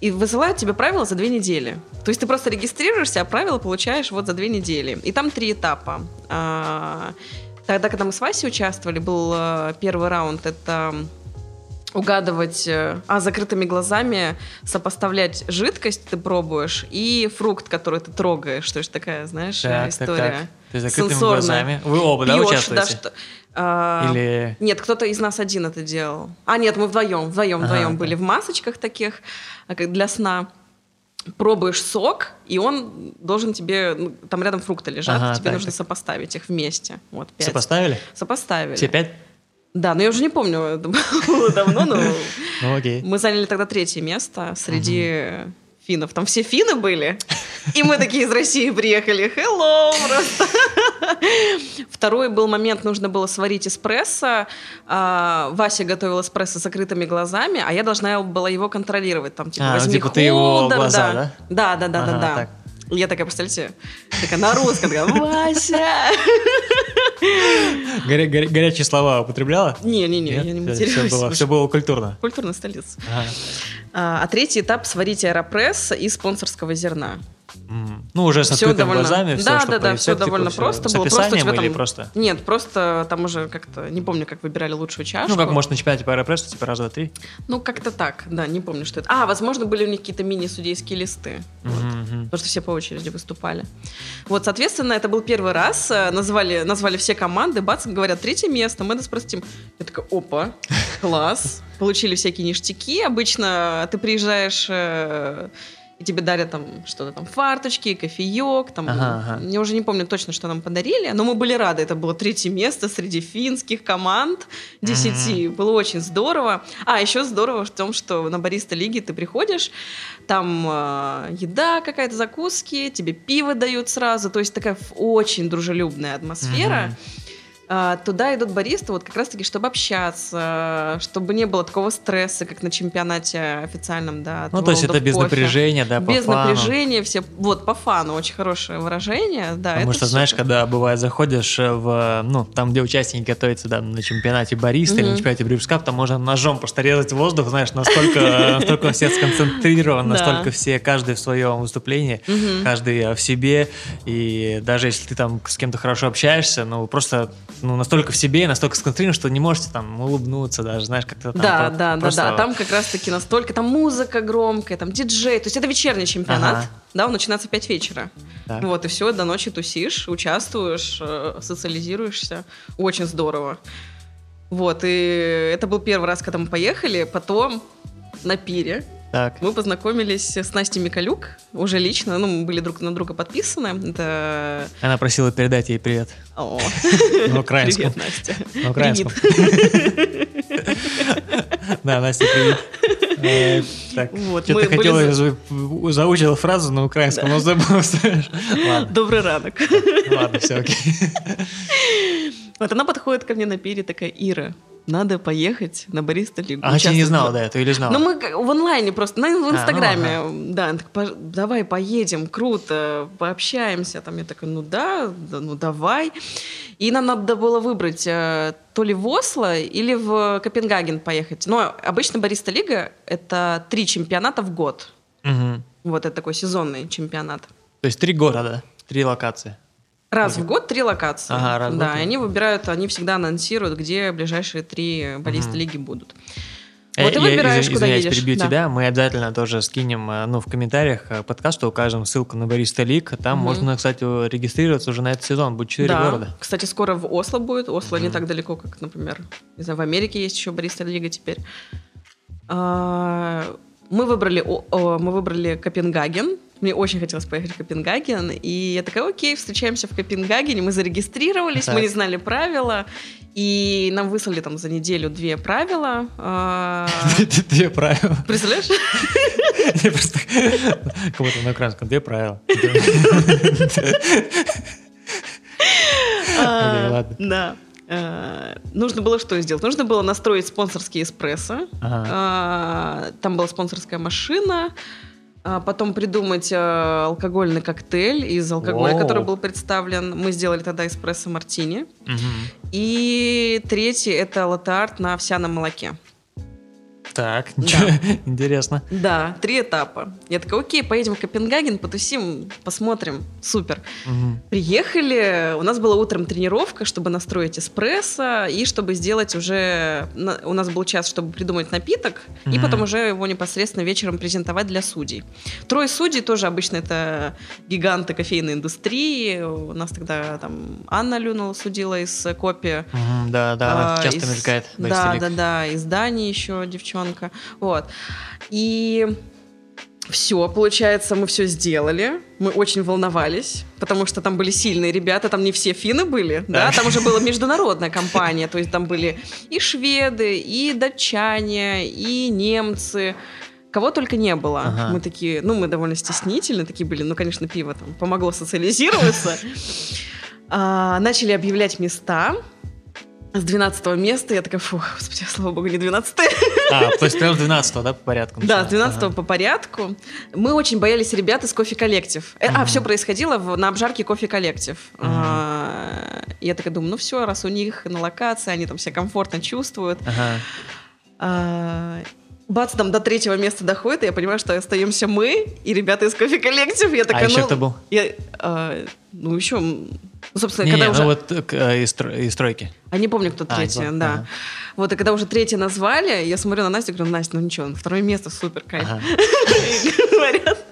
и высылают тебе правила за две недели. То есть ты просто регистрируешься, а правила получаешь вот за две недели. И там три этапа. А, тогда, когда мы с Васей участвовали, был э, первый раунд, это угадывать, э, а закрытыми глазами сопоставлять жидкость ты пробуешь и фрукт, который ты трогаешь. То есть такая, знаешь, так, история. Так, так. Ты закрытыми Сенсорная. глазами. Вы оба, Пьешь, да, участвуете? Да, что, а, Или... Нет, кто-то из нас один это делал. А, нет, мы вдвоем, вдвоем, ага, вдвоем были в масочках таких, а, для сна. Пробуешь сок, и он должен тебе... Ну, там рядом фрукты лежат, ага, тебе так, нужно так. сопоставить их вместе. Вот, пять. Сопоставили? Сопоставили. Все пять? Да, но я уже не помню, это было давно, но ну, мы заняли тогда третье место среди финнов. Там все финны были, и мы такие из России приехали. Hello! Второй был момент, нужно было сварить эспрессо. А, Вася готовил эспрессо с закрытыми глазами, а я должна была его контролировать. Там, типа, а, возьми типа ты его глаза, да? Да, да, да, да, да. Я такая, представляете, такая на русском, такая, Вася! Горя, горя, горячие слова употребляла? Не-не-не, я не материалась. Все было, все было культурно. Культурная столица. Ага. А, а третий этап – сварить аэропресс из спонсорского зерна. Ну, уже с открытыми довольно... глазами. Все, да, да, да, все типа, довольно все просто с было. Просто там... или просто? Нет, просто там уже как-то, не помню, как выбирали лучшую чашку. Ну, как может на чемпионате по аэропрессу, типа раз, два, три? Ну, как-то так, да, не помню, что это. А, возможно, были у них какие-то мини-судейские листы. Вот. Потому что все по очереди выступали. Вот, соответственно, это был первый раз. Э, назвали, назвали все команды, бац, говорят, третье место, мы нас простим. Я такая, опа, класс. Получили всякие ништяки. Обычно ты приезжаешь э, и тебе дарят там что-то там, фарточки, кофеек, там, ага, ага. я уже не помню точно, что нам подарили, но мы были рады, это было третье место среди финских команд, десяти, mm-hmm. было очень здорово. А, еще здорово в том, что на бариста лиги ты приходишь, там э, еда какая-то, закуски, тебе пиво дают сразу, то есть такая очень дружелюбная атмосфера. Mm-hmm а, туда идут баристы вот как раз-таки, чтобы общаться, чтобы не было такого стресса, как на чемпионате официальном, да. Ну, то есть это без напряжения, да, по Без фану. напряжения, все, вот, по фану, очень хорошее выражение, да. Потому что, знаешь, когда, бывает, заходишь в, ну, там, где участники готовятся, да, на чемпионате бариста mm-hmm. или на чемпионате брюкскап, там можно ножом просто резать воздух, знаешь, настолько, настолько все сконцентрированы, настолько все, каждый в своем выступлении, каждый в себе, и даже если ты там с кем-то хорошо общаешься, ну, просто ну, настолько в себе, настолько сконцентрированы, что не можете там улыбнуться даже, знаешь, как-то там. Да, про- да, просто- да, да. Там как раз-таки настолько, там музыка громкая, там диджей. То есть это вечерний чемпионат, Ага. да, он начинается в 5 вечера. Так. Вот, и все, до ночи тусишь, участвуешь, э, социализируешься. Очень здорово. Вот, и это был первый раз, когда мы поехали. Потом на пире Так. мы познакомились с Настей Микалюк, уже лично, ну, мы были друг на друга подписаны. Это... Она просила передать ей привет О, на украинском. привет, Настя. На украинском. Да, Настя, привет. Э, Так, Вот, что-то были хотела, за- заучила фразу на украинском, но забыла. Добрый ранок. ладно, все окей. Вот она подходит ко мне на пире, такая, Ира, надо поехать на Бориста Лигу. А ты не участвовать». знала до этого или знала? Ну, мы в онлайне просто, ну, в ну, Инстаграме, да, так, «Пож- давай поедем, круто, пообщаемся. Там я такая, ну да, да, ну давай. И нам надо было выбрать э, то ли в Осло или в Копенгаген поехать. Но обычно Бориста Лига — это три чемпионата в год. Мгм. Вот это такой сезонный чемпионат. То есть три города, три локации. Раз в год три локации. Ага, раз в да, год. и они выбирают, они всегда анонсируют, где ближайшие три баллиста Мгм. лиги будут. Э, Вот я выбираешь, извин- куда едешь. перебью Да. тебя. Мы обязательно тоже скинем э, ну, в комментариях э, подкаста, укажем ссылку на Бориста Лик. Там Мгм. можно, кстати, регистрироваться уже на этот сезон. Будет четыре да. города. Кстати, скоро в Осло будет. Осло не Мгм. так далеко, как, например, не знаю, в Америке есть еще Бориста Лига теперь. А, Мы выбрали, о- о, мы выбрали Копенгаген. Мне очень хотелось поехать в Копенгаген. И я такая, окей, встречаемся в Копенгагене. Мы зарегистрировались, мы не знали правила. И нам выслали там за неделю две правила. А, Две правила. Представляешь? Кого-то на украинском. Две правила. А. Да. Нужно было что сделать? Нужно было настроить спонсорский эспрессо. Ага. А, Там была спонсорская машина. А Потом придумать а, алкогольный коктейль из алкоголя, Воу. который был представлен. Мы сделали тогда эспрессо мартини. Мгм. И третий это латте-арт на овсяном молоке. Так, ничего. Интересно. Да, три этапа. Я такая, окей, поедем в Копенгаген, потусим, посмотрим. Супер. Мгм. Приехали, у нас была утром тренировка, чтобы настроить эспрессо и чтобы сделать уже... У нас был час, чтобы придумать напиток, и Мгм. потом уже его непосредственно вечером презентовать для судей. Трое судей тоже обычно это гиганты кофейной индустрии. У нас тогда там Анна Люнова судила из Копи. Мгм, Да, да, А, часто из- мелькает. Да, да, да, из Дании еще девчонка. Вот. И все, получается, мы все сделали. Мы очень волновались, потому что там были сильные ребята, там не все финны были, да, там уже была международная компания, то есть там были и шведы, и датчане, и немцы. Кого только не было. Ага. Мы такие, ну, мы довольно стеснительны такие были. Ну, конечно, пиво там помогло социализироваться. А, Начали объявлять места. С 12 места я такая, фух, господи, слава богу, не 12 А, то есть прям с 12 да, по порядку? Да, с началось? 12 Ага. по порядку. Мы очень боялись ребят из кофе коллектив. Э, А, все происходило в- на обжарке кофе коллектив. Мгм. А, Я такая думаю, ну все, раз у них на локации, они там себя комфортно чувствуют. Ага. А, Бац, там до третьего места доходит, и я понимаю, что остаемся мы и ребята из кофе коллектив. Я А такая, еще ну, кто был? я, а, ну еще, ну, собственно, Не, когда не, уже, ну вот э, из из стройки. а не помню, кто А, третий, помню, да. ага. Вот, и когда уже третье назвали, я смотрю на Настю и говорю, Настя, ну ничего, второе место, супер, кайф. Ага. Говорят,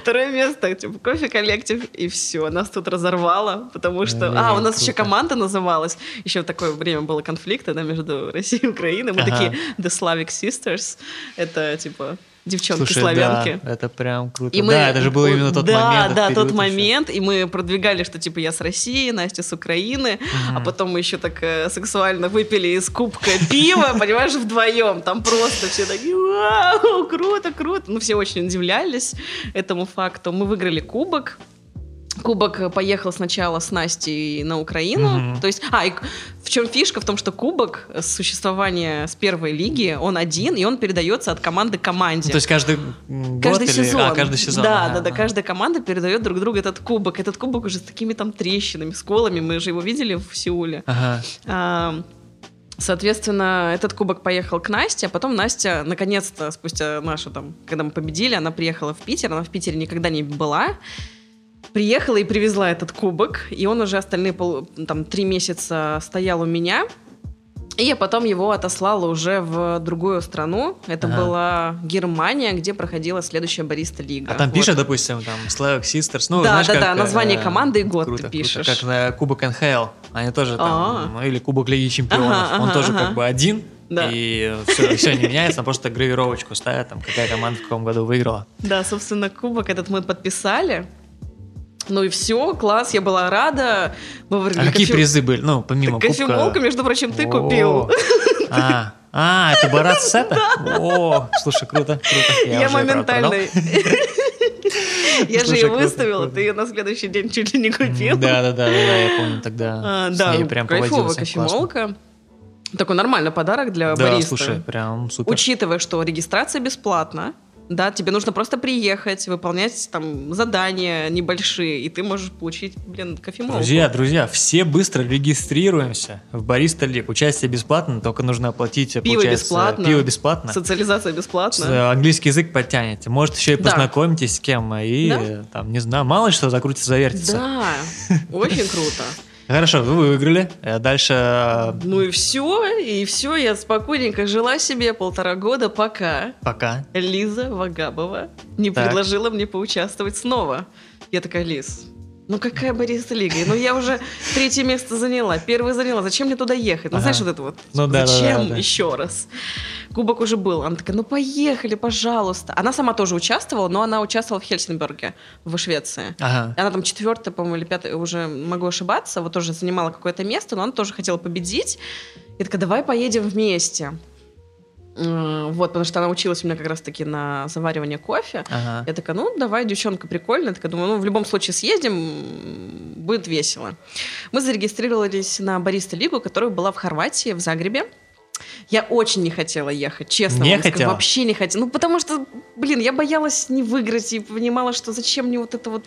второе место, типа, кофе коллектив, и все, нас тут разорвало, потому что... А, у нас еще команда называлась, еще в такое время было конфликта, да, между Россией и Украиной, мы такие The Slavic Sisters, это, типа, девчонки Слушай, славянки. да, это прям круто. И мы, да, это же был именно тот да, момент. Да, этот тот момент. И мы продвигали, что типа я с России, Настя с Украины. Мгм. А потом мы еще так э, сексуально выпили из кубка пива, понимаешь, вдвоем. Там просто все такие, вау, круто, круто. Ну, все очень удивлялись этому факту. Мы выиграли кубок. Кубок э, поехал сначала с Настей на Украину. Мгм. То есть, а, и в чем фишка? В том, что кубок с существования с первой лиги, он один, и он передается от команды к команде. Ну, то есть каждый м, Каждый год или- сезон. А, каждый сезон. Да, ага, да, да. ага. Каждая команда передает друг другу этот кубок. Этот кубок уже с такими там трещинами, сколами. Мы же его видели в Сеуле. Ага. А, Соответственно, этот кубок поехал к Насте, а потом Настя, наконец-то, спустя нашу там, когда мы победили, она приехала в Питер, она в Питере никогда не была. Приехала и привезла этот кубок, и он уже остальные пол, там три месяца стоял у меня. И я потом его отослала уже в другую страну. Это Ага. была Германия, где проходила следующая бариста лига. А там Вот. пишет, допустим, там Slavic Sisters, ну, Да, знаешь, да, как, да, название э, команды и год круто, ты круто. пишешь. Как на Кубок НХЛ. Они тоже там, А. ну, или Кубок Лиги Чемпионов. Ага, Он ага, тоже ага. как бы один. Да. И все, все не меняется, там просто гравировочку ставят, там какая команда в каком году выиграла. Да, собственно, кубок этот мы подписали. Ну и все, класс, я была рада. Мы А выбрали какие кофе- призы были? Ну, помимо Так кубка. кофемолку, между прочим, ты О. купил. А, а, это Барат Сета? О, слушай, круто, круто. Я, правда, моментально... Я же ее выставила, ты ее на следующий день чуть ли не купил. Да, да, да, да, я помню тогда. А, Да, прям кайфовая кофемолка. Такой нормальный подарок для Да, бариста. слушай, прям супер. Учитывая, что регистрация бесплатна, да, тебе нужно просто приехать, выполнять там задания небольшие, и ты можешь получить, блин, кофемолку. Друзья, друзья, все быстро регистрируемся в Бариста Лиг. Участие бесплатно, только нужно оплатить, Пиво получается, бесплатно. Пиво бесплатно. Социализация бесплатна. С- э, Английский язык подтянете. Может, еще и Да. познакомитесь с кем. И, Да. там, не знаю, мало что закрутится, завертится. Да, очень круто. Хорошо, вы выиграли. Э, Дальше... э, Ну и все, и все, я спокойненько жила себе полтора года, пока Пока. Лиза Вагабова не Так. предложила мне поучаствовать снова. Я такая, Лиз, ну какая Бориса Лига? Ну я уже третье место заняла, первое заняла, зачем мне туда ехать? Ну Ага. знаешь вот это вот, Ну да, зачем да, да. еще раз? Кубок уже был. Она такая, ну поехали, пожалуйста. Она сама тоже участвовала, но она участвовала в Хельсинберге, в Швеции. Ага. Она там четвертая, по-моему, или пятая, уже могу ошибаться, вот тоже занимала какое-то место, но она тоже хотела победить. И такая, давай поедем вместе. Вот, потому что она училась у меня как раз-таки на заваривание кофе. Ага. Я такая, ну, давай, девчонка прикольная. Я такая, думаю, ну, в любом случае съездим, будет весело. Мы зарегистрировались на Бариста Лигу, которая была в Хорватии, в Загребе. Я очень не хотела ехать, честно. Не хотела? Вообще не хотела. Ну, потому что, блин, я боялась не выиграть и понимала, что зачем мне вот это вот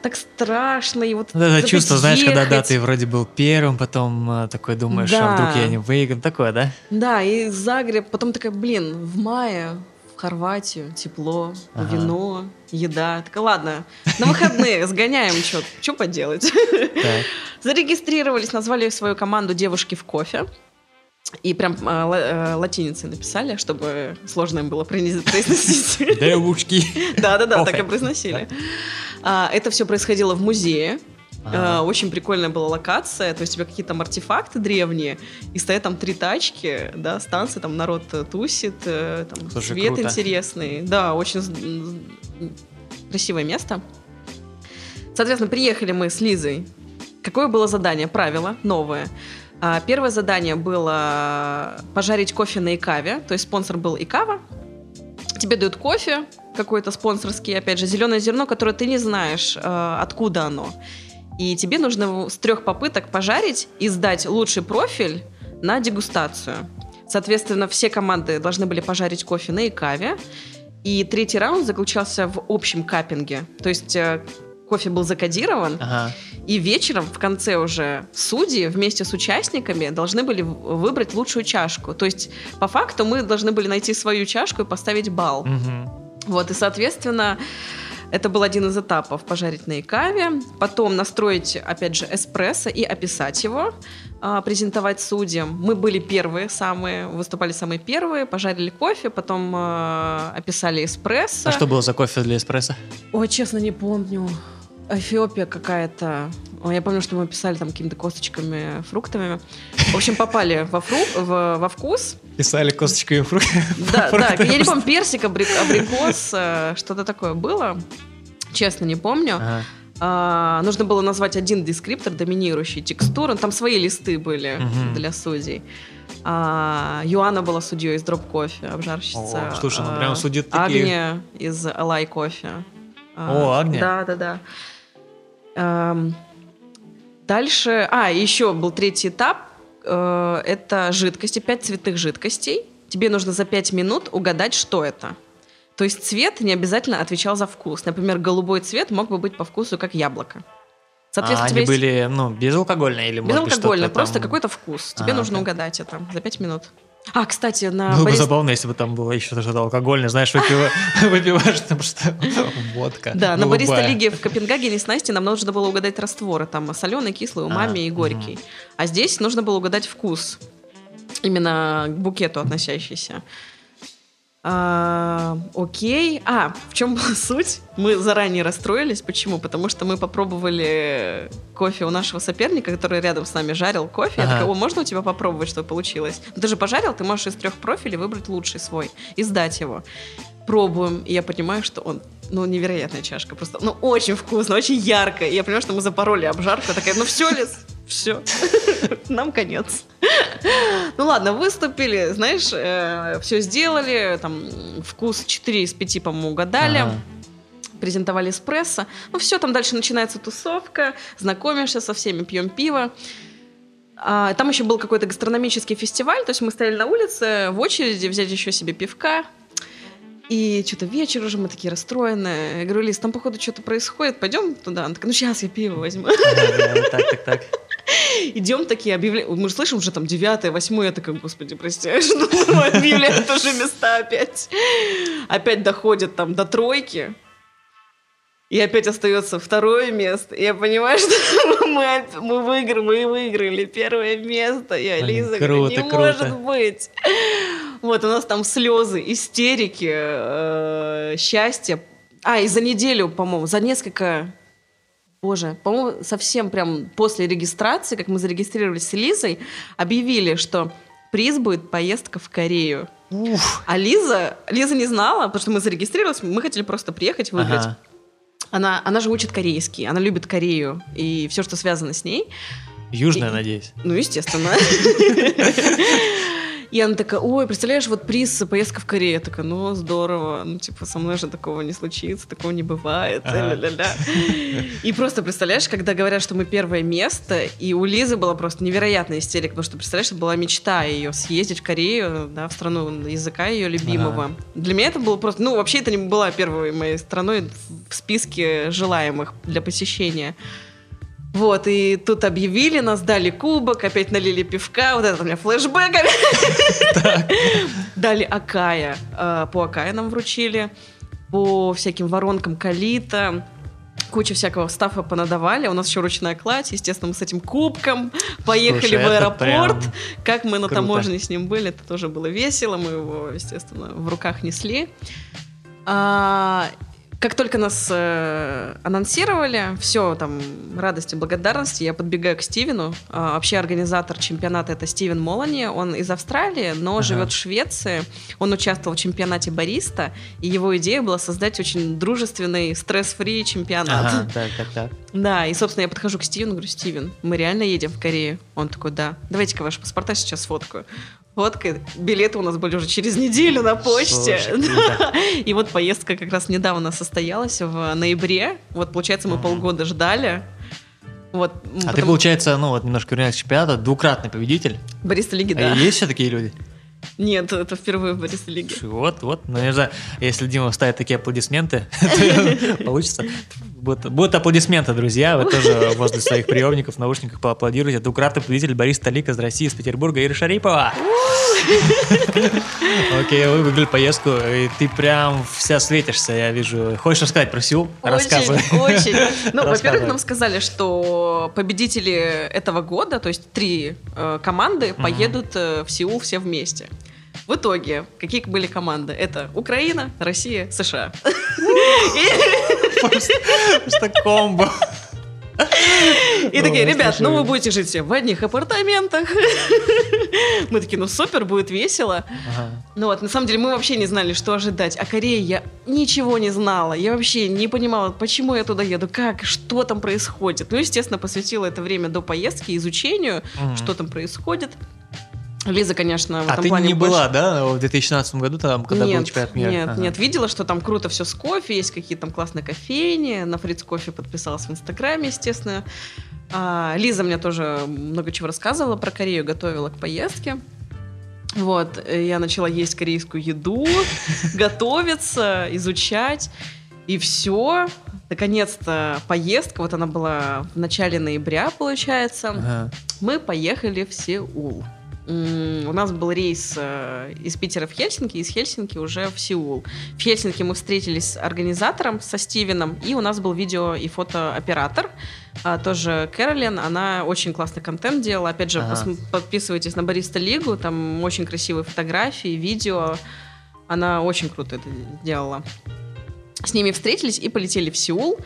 так страшно. И вот это чувство, знаешь, когда да, ты вроде был первым, потом э, такой думаешь, а Да. вдруг я не выиграю. Такое, да? Да, и Загреб, потом такая, блин, в мае в Хорватию, тепло, Ага. вино, еда. Такая, ладно, на выходные сгоняем, что поделать. Так. Зарегистрировались, назвали свою команду «Девушки в кофе». И прям э, ла- э, латиницей написали, чтобы сложно им было произносить. Девушки. Да-да-да, так и произносили. А, Это все происходило в музее. А, Очень прикольная была локация, то есть у тебя какие-то там артефакты древние, и стоят там три тачки, да, станции, там народ тусит, э, там Слушай, свет круто. интересный. Да, очень красивое место. Соответственно, приехали мы с Лизой. Какое было задание? Правило новое. А, Первое задание было пожарить кофе на Икаве, то есть спонсор был Икава. Тебе дают кофе, какой-то спонсорский, опять же, зеленое зерно, которое ты не знаешь, э, откуда оно. И тебе нужно с трех попыток пожарить и сдать лучший профиль на дегустацию. Соответственно, все команды должны были пожарить кофе на Икаве. И третий раунд заключался в общем каппинге. То есть э, кофе был закодирован, Ага. И вечером, в конце уже, судьи вместе с участниками должны были выбрать лучшую чашку. То есть, по факту, мы должны были найти свою чашку и поставить балл. Мгм. Вот, и, соответственно, это был один из этапов пожарить на икаве, потом настроить, опять же, эспрессо и описать его, а, презентовать судьям. Мы были первые самые, выступали самые первые, пожарили кофе, потом а, описали эспрессо. А что было за кофе для эспрессо? Ой, честно, не помню. Эфиопия какая-то. Я помню, что мы писали там какими-то косточками, фруктами. В общем, попали во, фру... в- во вкус. Писали косточкой фрукт. Да, да, я не помню, персик, абри- абрикос, э, что-то такое было. Честно, не помню. Ага. А, нужно было назвать один дескриптор, доминирующий текстуры. Там свои листы были для судей. А, Юана была судьей из Drop Coffee, обжарщица. О, слушай, ну А, прям судьи такие. Агния из Алай Кофе. О, Агния. Да, да, да. Дальше... А, еще был третий этап. Э, Это жидкости, пять цветных жидкостей. Тебе нужно за пять минут угадать, что это. То есть цвет не обязательно отвечал за вкус. Например, голубой цвет мог бы быть по вкусу как яблоко. А Соответственно, у они есть были, ну, безалкогольные или, что-то просто там- какой-то вкус. Тебе А, нужно так. угадать это за пять минут. А, кстати, на Было бы барист- забавно, если бы там было еще что-то алкогольное, знаешь, выпива- выпиваешь, потому что водка. Да, на бариста лиге в Копенгагене с Настей нам нужно было угадать растворы. Там соленый, кислый, умами А, и горький. А здесь нужно было угадать вкус. Именно к букету относящийся. А, окей. А, в чем была суть? Мы заранее расстроились. Почему? Потому что мы попробовали кофе у нашего соперника, который рядом с нами жарил кофе. Я Ага. такая, «О, можно у тебя попробовать, что получилось? Ну, Ты же пожарил, ты можешь из трех профилей выбрать лучший свой и сдать его. Пробуем, и я понимаю, что он, ну, невероятная чашка. Просто, ну, очень вкусно, очень ярко. И я понимаю, что мы запороли обжарку. Я такая, ну, все, Лиз, все. Нам конец. Ну ладно, выступили, знаешь, все сделали, там вкус 4 из 5, по-моему, угадали. Ага. Презентовали эспрессо. Ну все, там дальше начинается тусовка, знакомишься со всеми, пьем пиво. А, там еще был какой-то гастрономический фестиваль, то есть мы стояли на улице в очереди взять еще себе пивка. И что-то вечер уже, мы такие расстроенные. Я говорю, Лиз, там, походу, что-то происходит, пойдем туда? Она такая, ну сейчас я пиво возьму. Так, так, так. Идем такие объявления. Мы же слышим уже там девятое, восьмое. Я такая, господи, прости, что мы объявляют уже места опять? Опять доходят там до тройки. И опять остается второе место. И я понимаю, что мы, мы, выиграли, мы выиграли первое место. Я Блин, Лиза круто, говорю, не круто. может быть. Вот у нас там слезы, истерики, э, счастье. А, и за неделю, по-моему, за несколько Боже, по-моему, совсем прям после регистрации, как мы зарегистрировались с Лизой, объявили, что приз будет поездка в Корею. Уф. А Лиза, Лиза не знала, потому что мы зарегистрировались, мы хотели просто приехать, выиграть. Ага. Она, она же учит корейский, она любит Корею и все, что связано с ней. Южная, И- надеюсь. Ну, естественно. И она такая, ой, представляешь, вот приз поездка в Корею. Я такая, ну, здорово. Ну, типа, со мной же такого не случится, такого не бывает. Ля-ля-ля. И просто, представляешь, когда говорят, что мы первое место, и у Лизы была просто невероятная истерика, потому что, представляешь, это была мечта ее съездить в Корею, да, в страну языка ее любимого. Для меня это было просто... Ну, вообще, это не была первой моей страной в списке желаемых для посещения. Вот, и тут объявили, нас дали кубок, опять налили пивка, вот это у меня флешбэк. Дали Акая, э, по Акая нам вручили, по всяким воронкам Калита, куча всякого стафа понадавали, у нас еще ручная кладь, естественно, мы с этим кубком поехали Слушай, в аэропорт, прям как мы на круто. таможне с ним были, это тоже было весело, мы его, естественно, в руках несли. А, как только нас э, анонсировали, все, там, радости, благодарности, я подбегаю к Стивену. А, вообще организатор чемпионата это Стивен Молани. Он из Австралии, но Ага. живет в Швеции. Он участвовал в чемпионате бариста, и его идея была создать очень дружественный, стресс-фри чемпионат. Ага, так, так, так. Да, и, собственно, я подхожу к Стивену, говорю, Стивен, мы реально едем в Корею? Он такой, да. Давайте-ка ваши паспорта сейчас сфоткаю. Фоткает. Билеты у нас были уже через неделю на почте. Слушай. И вот поездка как раз недавно состоялась в ноябре. Вот, получается, мы полгода ждали. Вот, А ты, потому- получается, ну вот немножко вернемся к чемпионату, двукратный победитель. Бариста Лиги, А да. есть все такие люди? Нет, это впервые в Бариста Лиге. Вот, вот. Ну, не знаю, если Дима ставит такие аплодисменты, получится. Будут, аплодисменты, друзья. Вы тоже возле своих приемников, наушников поаплодируйте. Двукратный победитель Борис Столик из России, из Петербурга, Ира Шарипова. Окей, вы выиграли поездку, и ты прям вся светишься, я вижу. Хочешь рассказать про Сеул? Рассказывай. Очень, очень. Ну, во-первых, нам сказали, что победители этого года, то есть три э, команды, поедут э, в Сеул все вместе. В итоге, какие были команды? Это Украина, Россия, США. Просто комбо. И такие, ребят, ну вы будете жить все в одних апартаментах. Мы такие, ну супер, будет весело. Ага. Ну вот, на самом деле мы вообще не знали, что ожидать. О Корее я ничего не знала. Я вообще не понимала, почему я туда еду, как, что там происходит. Ну, естественно, посвятила это время до поездки изучению, что там происходит. Лиза, конечно, в А этом ты плане не больше- была, да, в 2016 году, там, когда был нет, чемпионат мира? Нет, Ага. нет, видела, что там круто все с кофе, есть какие-то там классные кофейни, на Фриц кофе подписалась в Инстаграме, естественно. А, Лиза мне тоже много чего рассказывала про Корею, готовила к поездке. Вот, э, я начала есть корейскую еду, готовиться, изучать, и все. Наконец-то поездка, вот она была в начале ноября, получается. Ага. Мы поехали в Сеул. У нас был рейс э, из Питера в Хельсинки, из Хельсинки уже в Сеул. В Хельсинки мы встретились с организатором, со Стивеном, и у нас был видео и фотооператор, а, тоже Кэролин, она очень классный контент делала. Опять же, ага. подписывайтесь на Бариста Лигу, там очень красивые фотографии, видео. Она очень круто это делала. С ними встретились и полетели в Сеул.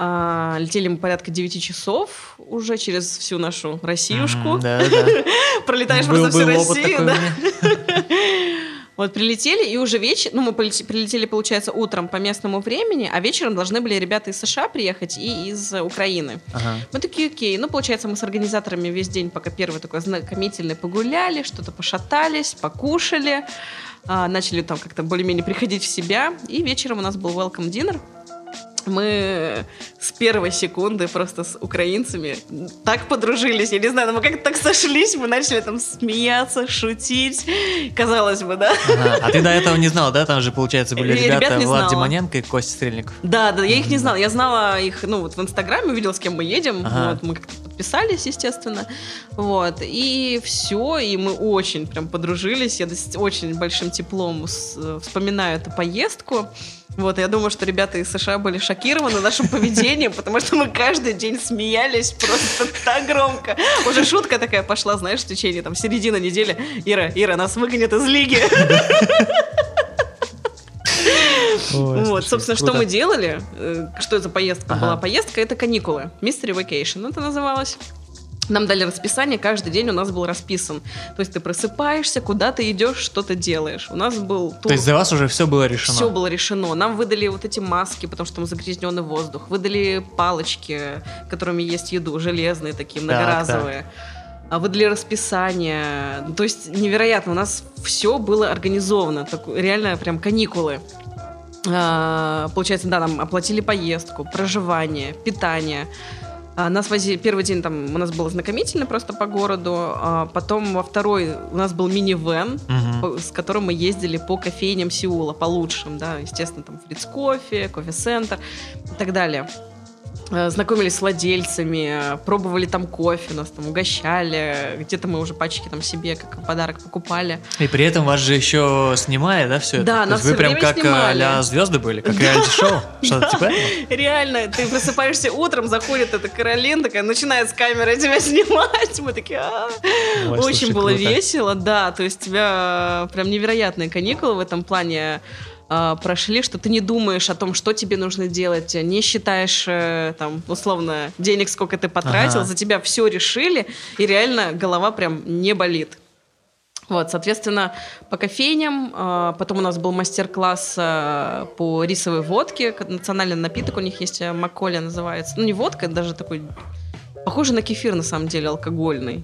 А, летели мы порядка 9 часов уже через всю нашу Россиюшку. Mm, да, да. Пролетаешь был, просто всю Россию. Да. Вот прилетели, и уже вечер, ну, мы прилетели, получается, утром по местному времени, а вечером должны были ребята из США приехать и из Украины. Ага. Мы такие, окей, ну, получается, мы с организаторами весь день, пока первый такой знакомительный, погуляли, что-то пошатались, покушали, а, начали там как-то более-менее приходить в себя, и вечером у нас был welcome dinner, мы с первой секунды просто с украинцами так подружились. Я не знаю, мы как-то так сошлись, мы начали там смеяться, шутить. Казалось бы, да? Ага. А ты до этого не знал, да? Там же, получается, были я ребята ребят Влад знала. Демоненко и Костя Стрельников. Да, да, я их не знала. Я знала их, ну, вот в Инстаграме, увидела, с кем мы едем. Ага. Вот, мы как-то подписались, естественно. Вот. И все, и мы очень прям подружились. Я очень большим теплом вспоминаю эту поездку. Вот, я думаю, что ребята из США были шокированы нашим поведением, потому что мы каждый день смеялись просто так громко. Уже шутка такая пошла, знаешь, в течение там середины недели. Ира, Ира, нас выгонят из лиги. Ой, вот, собственно, круто. что мы делали, э, что это поездка ага. была? Поездка это каникулы. Mystery Vacation это называлось. Нам дали расписание, каждый день у нас был расписан. То есть ты просыпаешься, куда ты идешь, что ты делаешь. У нас был тур. То есть за вас уже все было решено? Все было решено. Нам выдали вот эти маски, потому что там загрязненный воздух. Выдали палочки, которыми есть еду, железные такие, многоразовые. Так, так. Выдали расписание. То есть невероятно, у нас все было организовано. Так, реально прям каникулы. А, получается, да, нам оплатили поездку, проживание, питание. А, нас возили, первый день там у нас было знакомительно просто по городу, а потом во второй у нас был мини-вен, угу. с которым мы ездили по кофейням Сеула, по лучшим, да, естественно, там Фриц Кофе, Кофе-центр и так далее. Э, знакомились с владельцами, пробовали там кофе, нас там угощали, где-то мы уже пачки там себе как подарок покупали. И при этом вас же еще снимали, да, все да, это? нас вы прям как а звезды были, как реалити-шоу? Что-то типа Реально, ты просыпаешься утром, заходит эта Каролин, такая, начинает с камеры тебя снимать, мы такие, «А». очень было весело, да, то есть у тебя прям невероятные каникулы в этом плане э, прошли, что ты не думаешь о том, что тебе нужно делать, не считаешь э, там условно денег, сколько ты потратил, ага. за тебя все решили, и реально голова прям не болит. Вот, соответственно, по кофейням. Э, потом у нас был мастер-класс э, по рисовой водке. Национальный напиток у них есть, Маколя называется. Ну, не водка, даже такой... Похоже на кефир, на самом деле, алкогольный.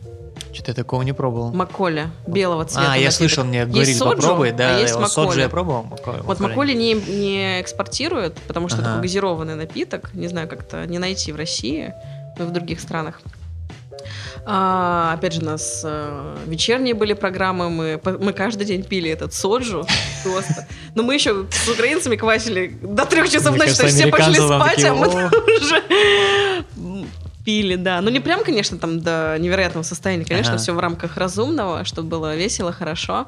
Что-то я такого не пробовал. Маколя, белого цвета. А, я слышал, мне говорили, есть соджу, попробуй, да. А есть маколя. Соджу я пробовал. Маколя, вот маколи не, не экспортируют, потому что ага. это газированный напиток. Не знаю, как-то не найти в России, но в других странах. А, опять же, у нас а, вечерние были программы, мы, мы каждый день пили этот соджу просто. Но мы еще с украинцами квасили до трех часов ночи, то есть все пошли спать, а мы уже пили, да. Ну, не прям, конечно, там до невероятного состояния. Конечно, ага. все в рамках разумного, чтобы было весело, хорошо.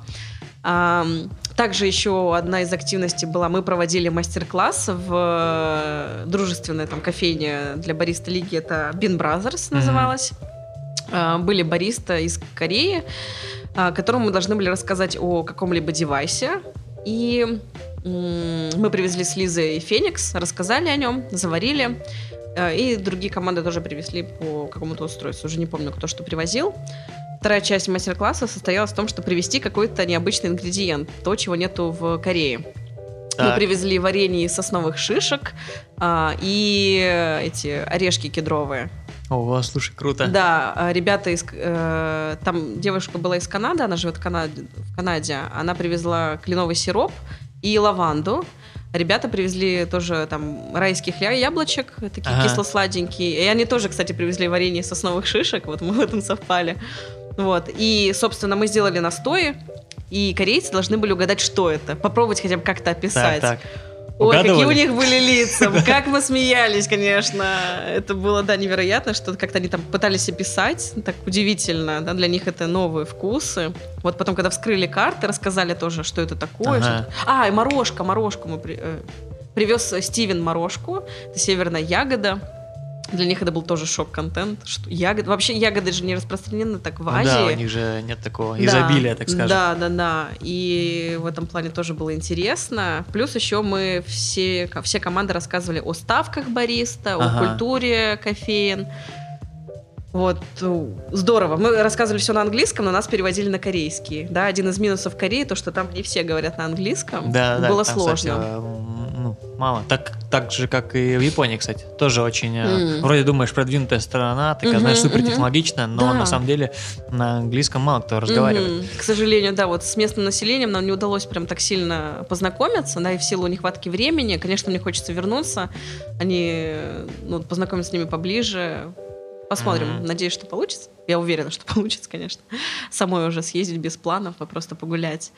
А, также еще одна из активностей была, мы проводили мастер-класс в э, дружественной там кофейне для бариста лиги, это Bean Brothers называлась. Mm-hmm. А, были бариста из Кореи, а, которым мы должны были рассказать о каком-либо девайсе. И мы привезли с Лизой Феникс, рассказали о нем, заварили. Э, и другие команды тоже привезли по какому-то устройству. Уже не помню, кто что привозил. Вторая часть мастер-класса состоялась в том, что привезти какой-то необычный ингредиент, то, чего нету в Корее. Мы привезли варенье из сосновых шишек а, и эти орешки кедровые. О, слушай, круто. Да, а, ребята из... Э, там девушка была из Канады, она живет в Канаде, в Канаде. Она привезла кленовый сироп и лаванду. Ребята привезли тоже там райских яблочек, такие ага. кисло-сладенькие. И они тоже, кстати, привезли варенье сосновых шишек, вот мы в этом совпали. Вот. И, собственно, мы сделали настои, и корейцы должны были угадать, что это. Попробовать хотя бы как-то описать. Так, так. Ой, какие у них были лица, как мы смеялись, конечно. Это было, да, невероятно, что как-то они там пытались описать, так удивительно, да, для них это новые вкусы. Вот потом, когда вскрыли карты, рассказали тоже, что это такое. Ага. Что а, и морожка, морожку мы при... Э, привез Стивен морожку, это северная ягода. Для них это был тоже шок-контент. Что ягод... Вообще ягоды же не распространены так в Азии. Да, у них же нет такого изобилия, да, так скажем. Да, да, да. И в этом плане тоже было интересно. Плюс еще мы все, все команды рассказывали о ставках бариста, ага. о культуре кофеин. Вот, здорово. Мы рассказывали все на английском, но нас переводили на корейский. Да, один из минусов Кореи, то, что там не все говорят на английском. Да, Было да, сложно. Кстати, ну, мало. Так, так же, как и в Японии, кстати. Тоже очень, mm. вроде думаешь, продвинутая страна, такая, mm-hmm, знаешь, супер технологичная, но да. на самом деле на английском мало кто разговаривает. Mm-hmm. К сожалению, да, вот с местным населением нам не удалось прям так сильно познакомиться, да, и в силу нехватки времени, конечно, мне хочется вернуться, они, ну, познакомиться с ними поближе, Посмотрим. Mm-hmm. Надеюсь, что получится. Я уверена, что получится, конечно. Самой уже съездить без планов, а просто погулять.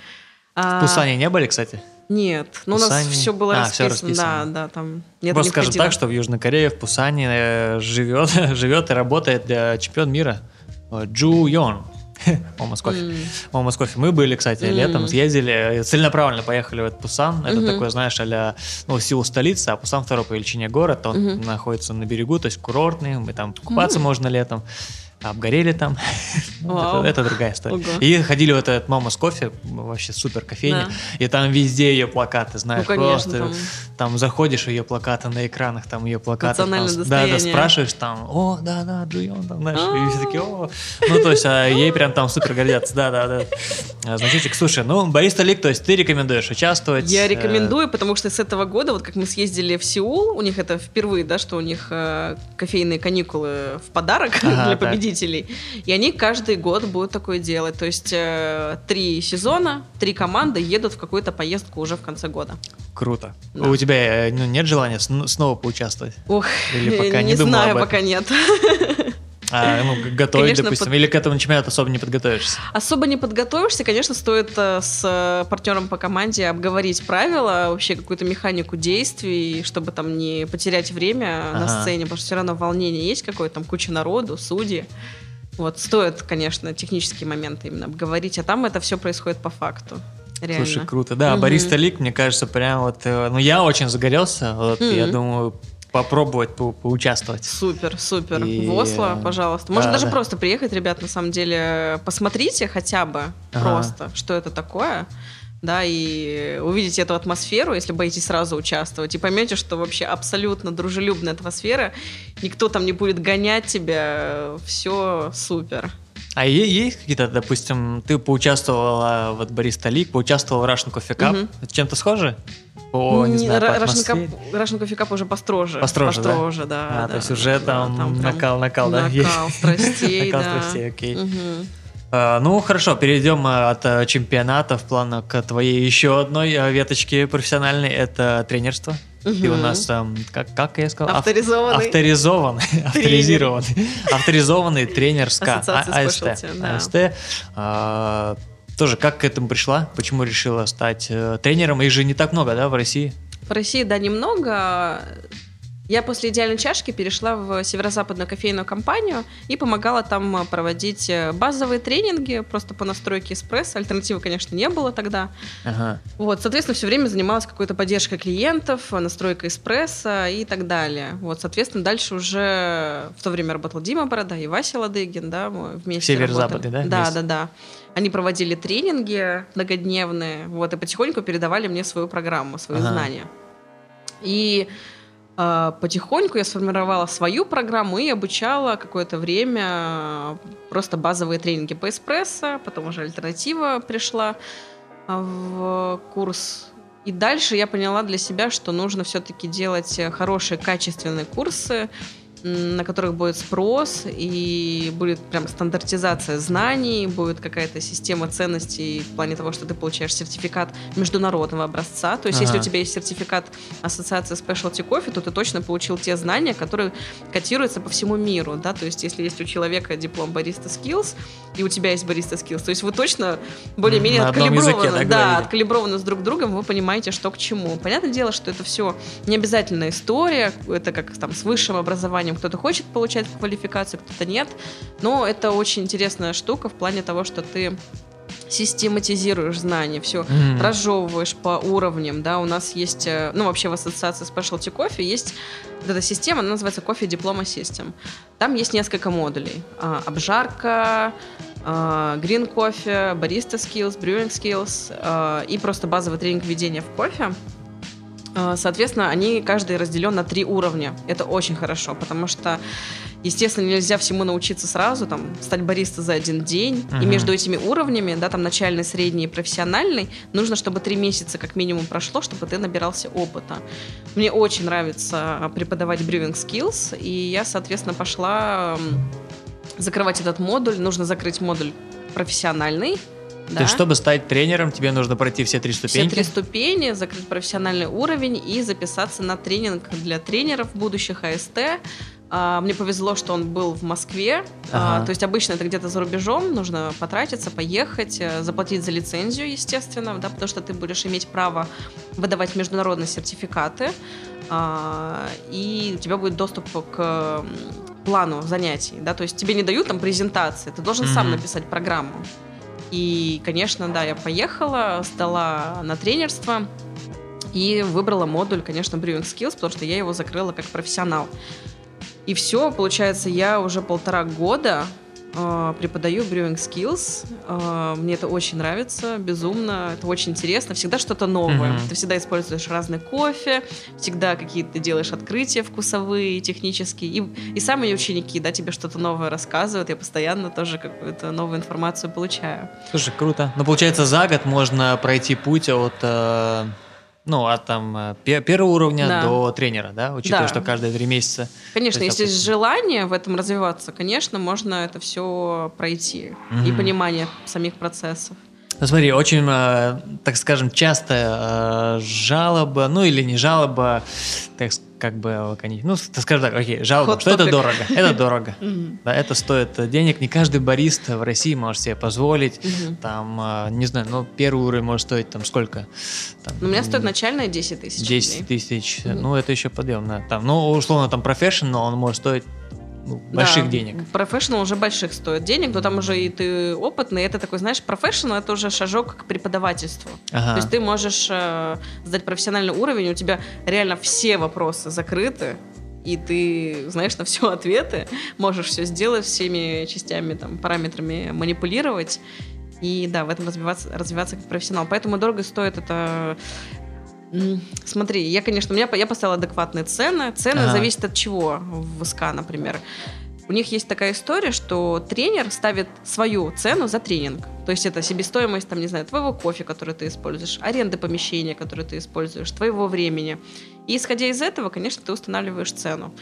В Пусане не были, кстати? Нет, ну у нас все было а, расписано. Все расписано. Да, да, там нет Просто скажем так, что в Южной Корее, в Пусане э, живет, живет и работает чемпион мира э, Джу Йон. Momos Coffee. Мм. Momos Coffee. Мы были, кстати, мм. летом, съездили, целенаправленно поехали в этот Пусан. Это mm-hmm. такой, знаешь, а ну, силу столицы, а Пусан второй по величине город. Он mm-hmm. находится на берегу, то есть курортный. Мы там купаться можно летом обгорели там. это, это другая история. Ого. И ходили в этот Мама с кофе, вообще супер кофейня. Да. И там везде ее плакаты, знаешь, ну, конечно, просто. Там... там заходишь, ее плакаты на экранах, там ее плакаты. Там, да, да, спрашиваешь там, о, да, да, Джуйон, там, знаешь, и все такие, о. Ну, то есть, а ей прям там супер гордятся, да, да, да. А, значитик, слушай, ну, Борис Лик, то есть ты рекомендуешь участвовать? Я э, рекомендую, потому что с этого года, вот как мы съездили в Сеул, у них это впервые, да, что у них э, кофейные каникулы в подарок для победителей победителей. И они каждый год будут такое делать. То есть э, три сезона, три команды едут в какую-то поездку уже в конце года. Круто. Да. У тебя э, ну, нет желания снова поучаствовать? Ох, Или пока не, не знаю, пока нет. А, ну, готовить, конечно, допустим, под... или к этому чемпионату особо не подготовишься? Особо не подготовишься, конечно, стоит э, с э, партнером по команде обговорить правила, вообще какую-то механику действий, чтобы там не потерять время ага. на сцене, потому что все равно волнение есть какое-то, там куча народу, судьи. Вот, стоит, конечно, технические моменты именно обговорить, а там это все происходит по факту. Реально. Слушай, круто. Да, угу. Борис Талик, мне кажется, прям вот... Э, ну, я очень загорелся. Вот, угу. я думаю, попробовать по поучаствовать. Супер, супер. И... В Осло, пожалуйста. Можно да, даже да. просто приехать, ребят, на самом деле, посмотрите хотя бы ага. просто, что это такое да, и увидите эту атмосферу, если боитесь сразу участвовать, и поймете, что вообще абсолютно дружелюбная атмосфера, никто там не будет гонять тебя, все супер. А есть какие-то, допустим, ты поучаствовала, вот Борис Талик, поучаствовала в Russian Coffee Cup, угу. это чем-то схоже? По, не, не знаю, по Russian, Russian Coffee Cup уже построже. Построже, построже да? да. А, да, то есть уже да, там, там накал, накал, да? Накал страстей, Накал страстей, окей. Uh, ну хорошо, перейдем э, от uh, чемпионата в план к твоей еще одной uh, веточке профессиональной, это тренерство. Угу. Ты у нас, там, как, как я сказал? Авторизованный. Авторизованный. Авторизированный. Авторизованный тренер СКА. АСТ. АСТ. Тоже как к этому пришла? Почему решила стать э, тренером? Их же не так много, да, в России? В России, да, немного. Я после идеальной чашки перешла в северо-западную кофейную компанию и помогала там э, проводить э, базовые тренинги просто по настройке эспрессо. Альтернативы, конечно, не было тогда. Ага. Вот, соответственно, все время занималась какой-то поддержкой клиентов, настройкой эспрессо и так далее. Вот, соответственно, дальше уже в то время работал Дима Борода и Вася Ладыгин, да, мы вместе Север-западный, да? Да, да, да. Они проводили тренинги многодневные, вот, и потихоньку передавали мне свою программу, свои ага. знания. И а, потихоньку я сформировала свою программу и обучала какое-то время просто базовые тренинги по эспрессо, потом уже альтернатива пришла а, в курс. И дальше я поняла для себя, что нужно все-таки делать хорошие, качественные курсы, на которых будет спрос, и будет прям стандартизация знаний, будет какая-то система ценностей в плане того, что ты получаешь сертификат международного образца. То есть, ага. если у тебя есть сертификат Ассоциации Specialty Coffee, то ты точно получил те знания, которые котируются по всему миру. Да? То есть, если есть у человека диплом Barista Skills, и у тебя есть Barista Skills, то есть вы точно более-менее откалиброваны, да, откалиброваны с друг другом, вы понимаете, что к чему. Понятное дело, что это все не обязательная история, это как там с высшим образованием образованием. Кто-то хочет получать квалификацию, кто-то нет. Но это очень интересная штука в плане того, что ты систематизируешь знания, все mm-hmm. разжевываешь по уровням, да, у нас есть, э, ну, вообще в ассоциации Specialty Coffee есть вот эта система, она называется Coffee Diploma System. Там есть несколько модулей. А, обжарка, а, Green Coffee, Barista Skills, Brewing Skills а, и просто базовый тренинг ведения в кофе. А, соответственно, они каждый разделен на три уровня. Это очень хорошо, потому что, естественно, нельзя всему научиться сразу, там, стать бариста за один день. Uh-huh. И между этими уровнями, да, там, начальный, средний и профессиональный, нужно, чтобы три месяца как минимум прошло, чтобы ты набирался опыта. Мне очень нравится преподавать brewing skills, и я, соответственно, пошла закрывать этот модуль. Нужно закрыть модуль профессиональный, да? То есть, чтобы стать тренером, тебе нужно пройти все три ступени. Все три ступени, закрыть профессиональный уровень и записаться на тренинг для тренеров будущих АСТ. А, мне повезло, что он был в Москве. А, ага. То есть обычно это где-то за рубежом, нужно потратиться, поехать, э, заплатить за лицензию, естественно, да, потому что ты будешь иметь право выдавать международные сертификаты, а, и у тебя будет доступ к плану занятий, да, то есть тебе не дают там презентации, ты должен mm-hmm. сам написать программу. И, конечно, да, я поехала, сдала на тренерство и выбрала модуль, конечно, Brewing Skills, потому что я его закрыла как профессионал. И все, получается, я уже полтора года преподаю Brewing Skills. Э, мне это очень нравится, безумно. Это очень интересно. Всегда что-то новое. Mm-hmm. Ты всегда используешь разный кофе, всегда какие-то делаешь открытия вкусовые, технические. И, и сами ученики, да, тебе что-то новое рассказывают. Я постоянно тоже какую-то новую информацию получаю. Слушай, круто. Ну, получается, за год можно пройти путь от... Ну, от там э, первого уровня да. до тренера, да, учитывая, да. что каждые три месяца. Конечно, есть, если есть желание в этом развиваться, конечно, можно это все пройти угу. и понимание самих процессов. Ну, смотри, очень, э, так скажем, частая э, жалоба, ну или не жалоба, так как бы лаконично. Ну, скажем так, окей, Hot что topic. это дорого. Это дорого. Да, это стоит денег. Не каждый барист в России может себе позволить. Там, э, не знаю, ну, первый уровень может стоить там сколько? Ну, у меня стоит начальная 10 тысяч. 10 тысяч. Ну, это еще подъемно. Там, ну, условно, там профессионал, он может стоить ну, больших да, денег. Профессионал уже больших стоит денег, но там уже и ты опытный. Это такой, знаешь, профессионал это уже шажок к преподавательству. Ага. То есть ты можешь э, сдать профессиональный уровень, у тебя реально все вопросы закрыты, и ты знаешь на все ответы, можешь все сделать всеми частями, там, параметрами манипулировать. И да, в этом развиваться, развиваться как профессионал. Поэтому дорого стоит это Смотри, я, конечно, у меня я поставила адекватные цены. Цены ага. зависят от чего в СК, например. У них есть такая история, что тренер ставит свою цену за тренинг. То есть это себестоимость, там, не знаю, твоего кофе, который ты используешь, аренды помещения, которые ты используешь, твоего времени. И исходя из этого, конечно, ты устанавливаешь цену.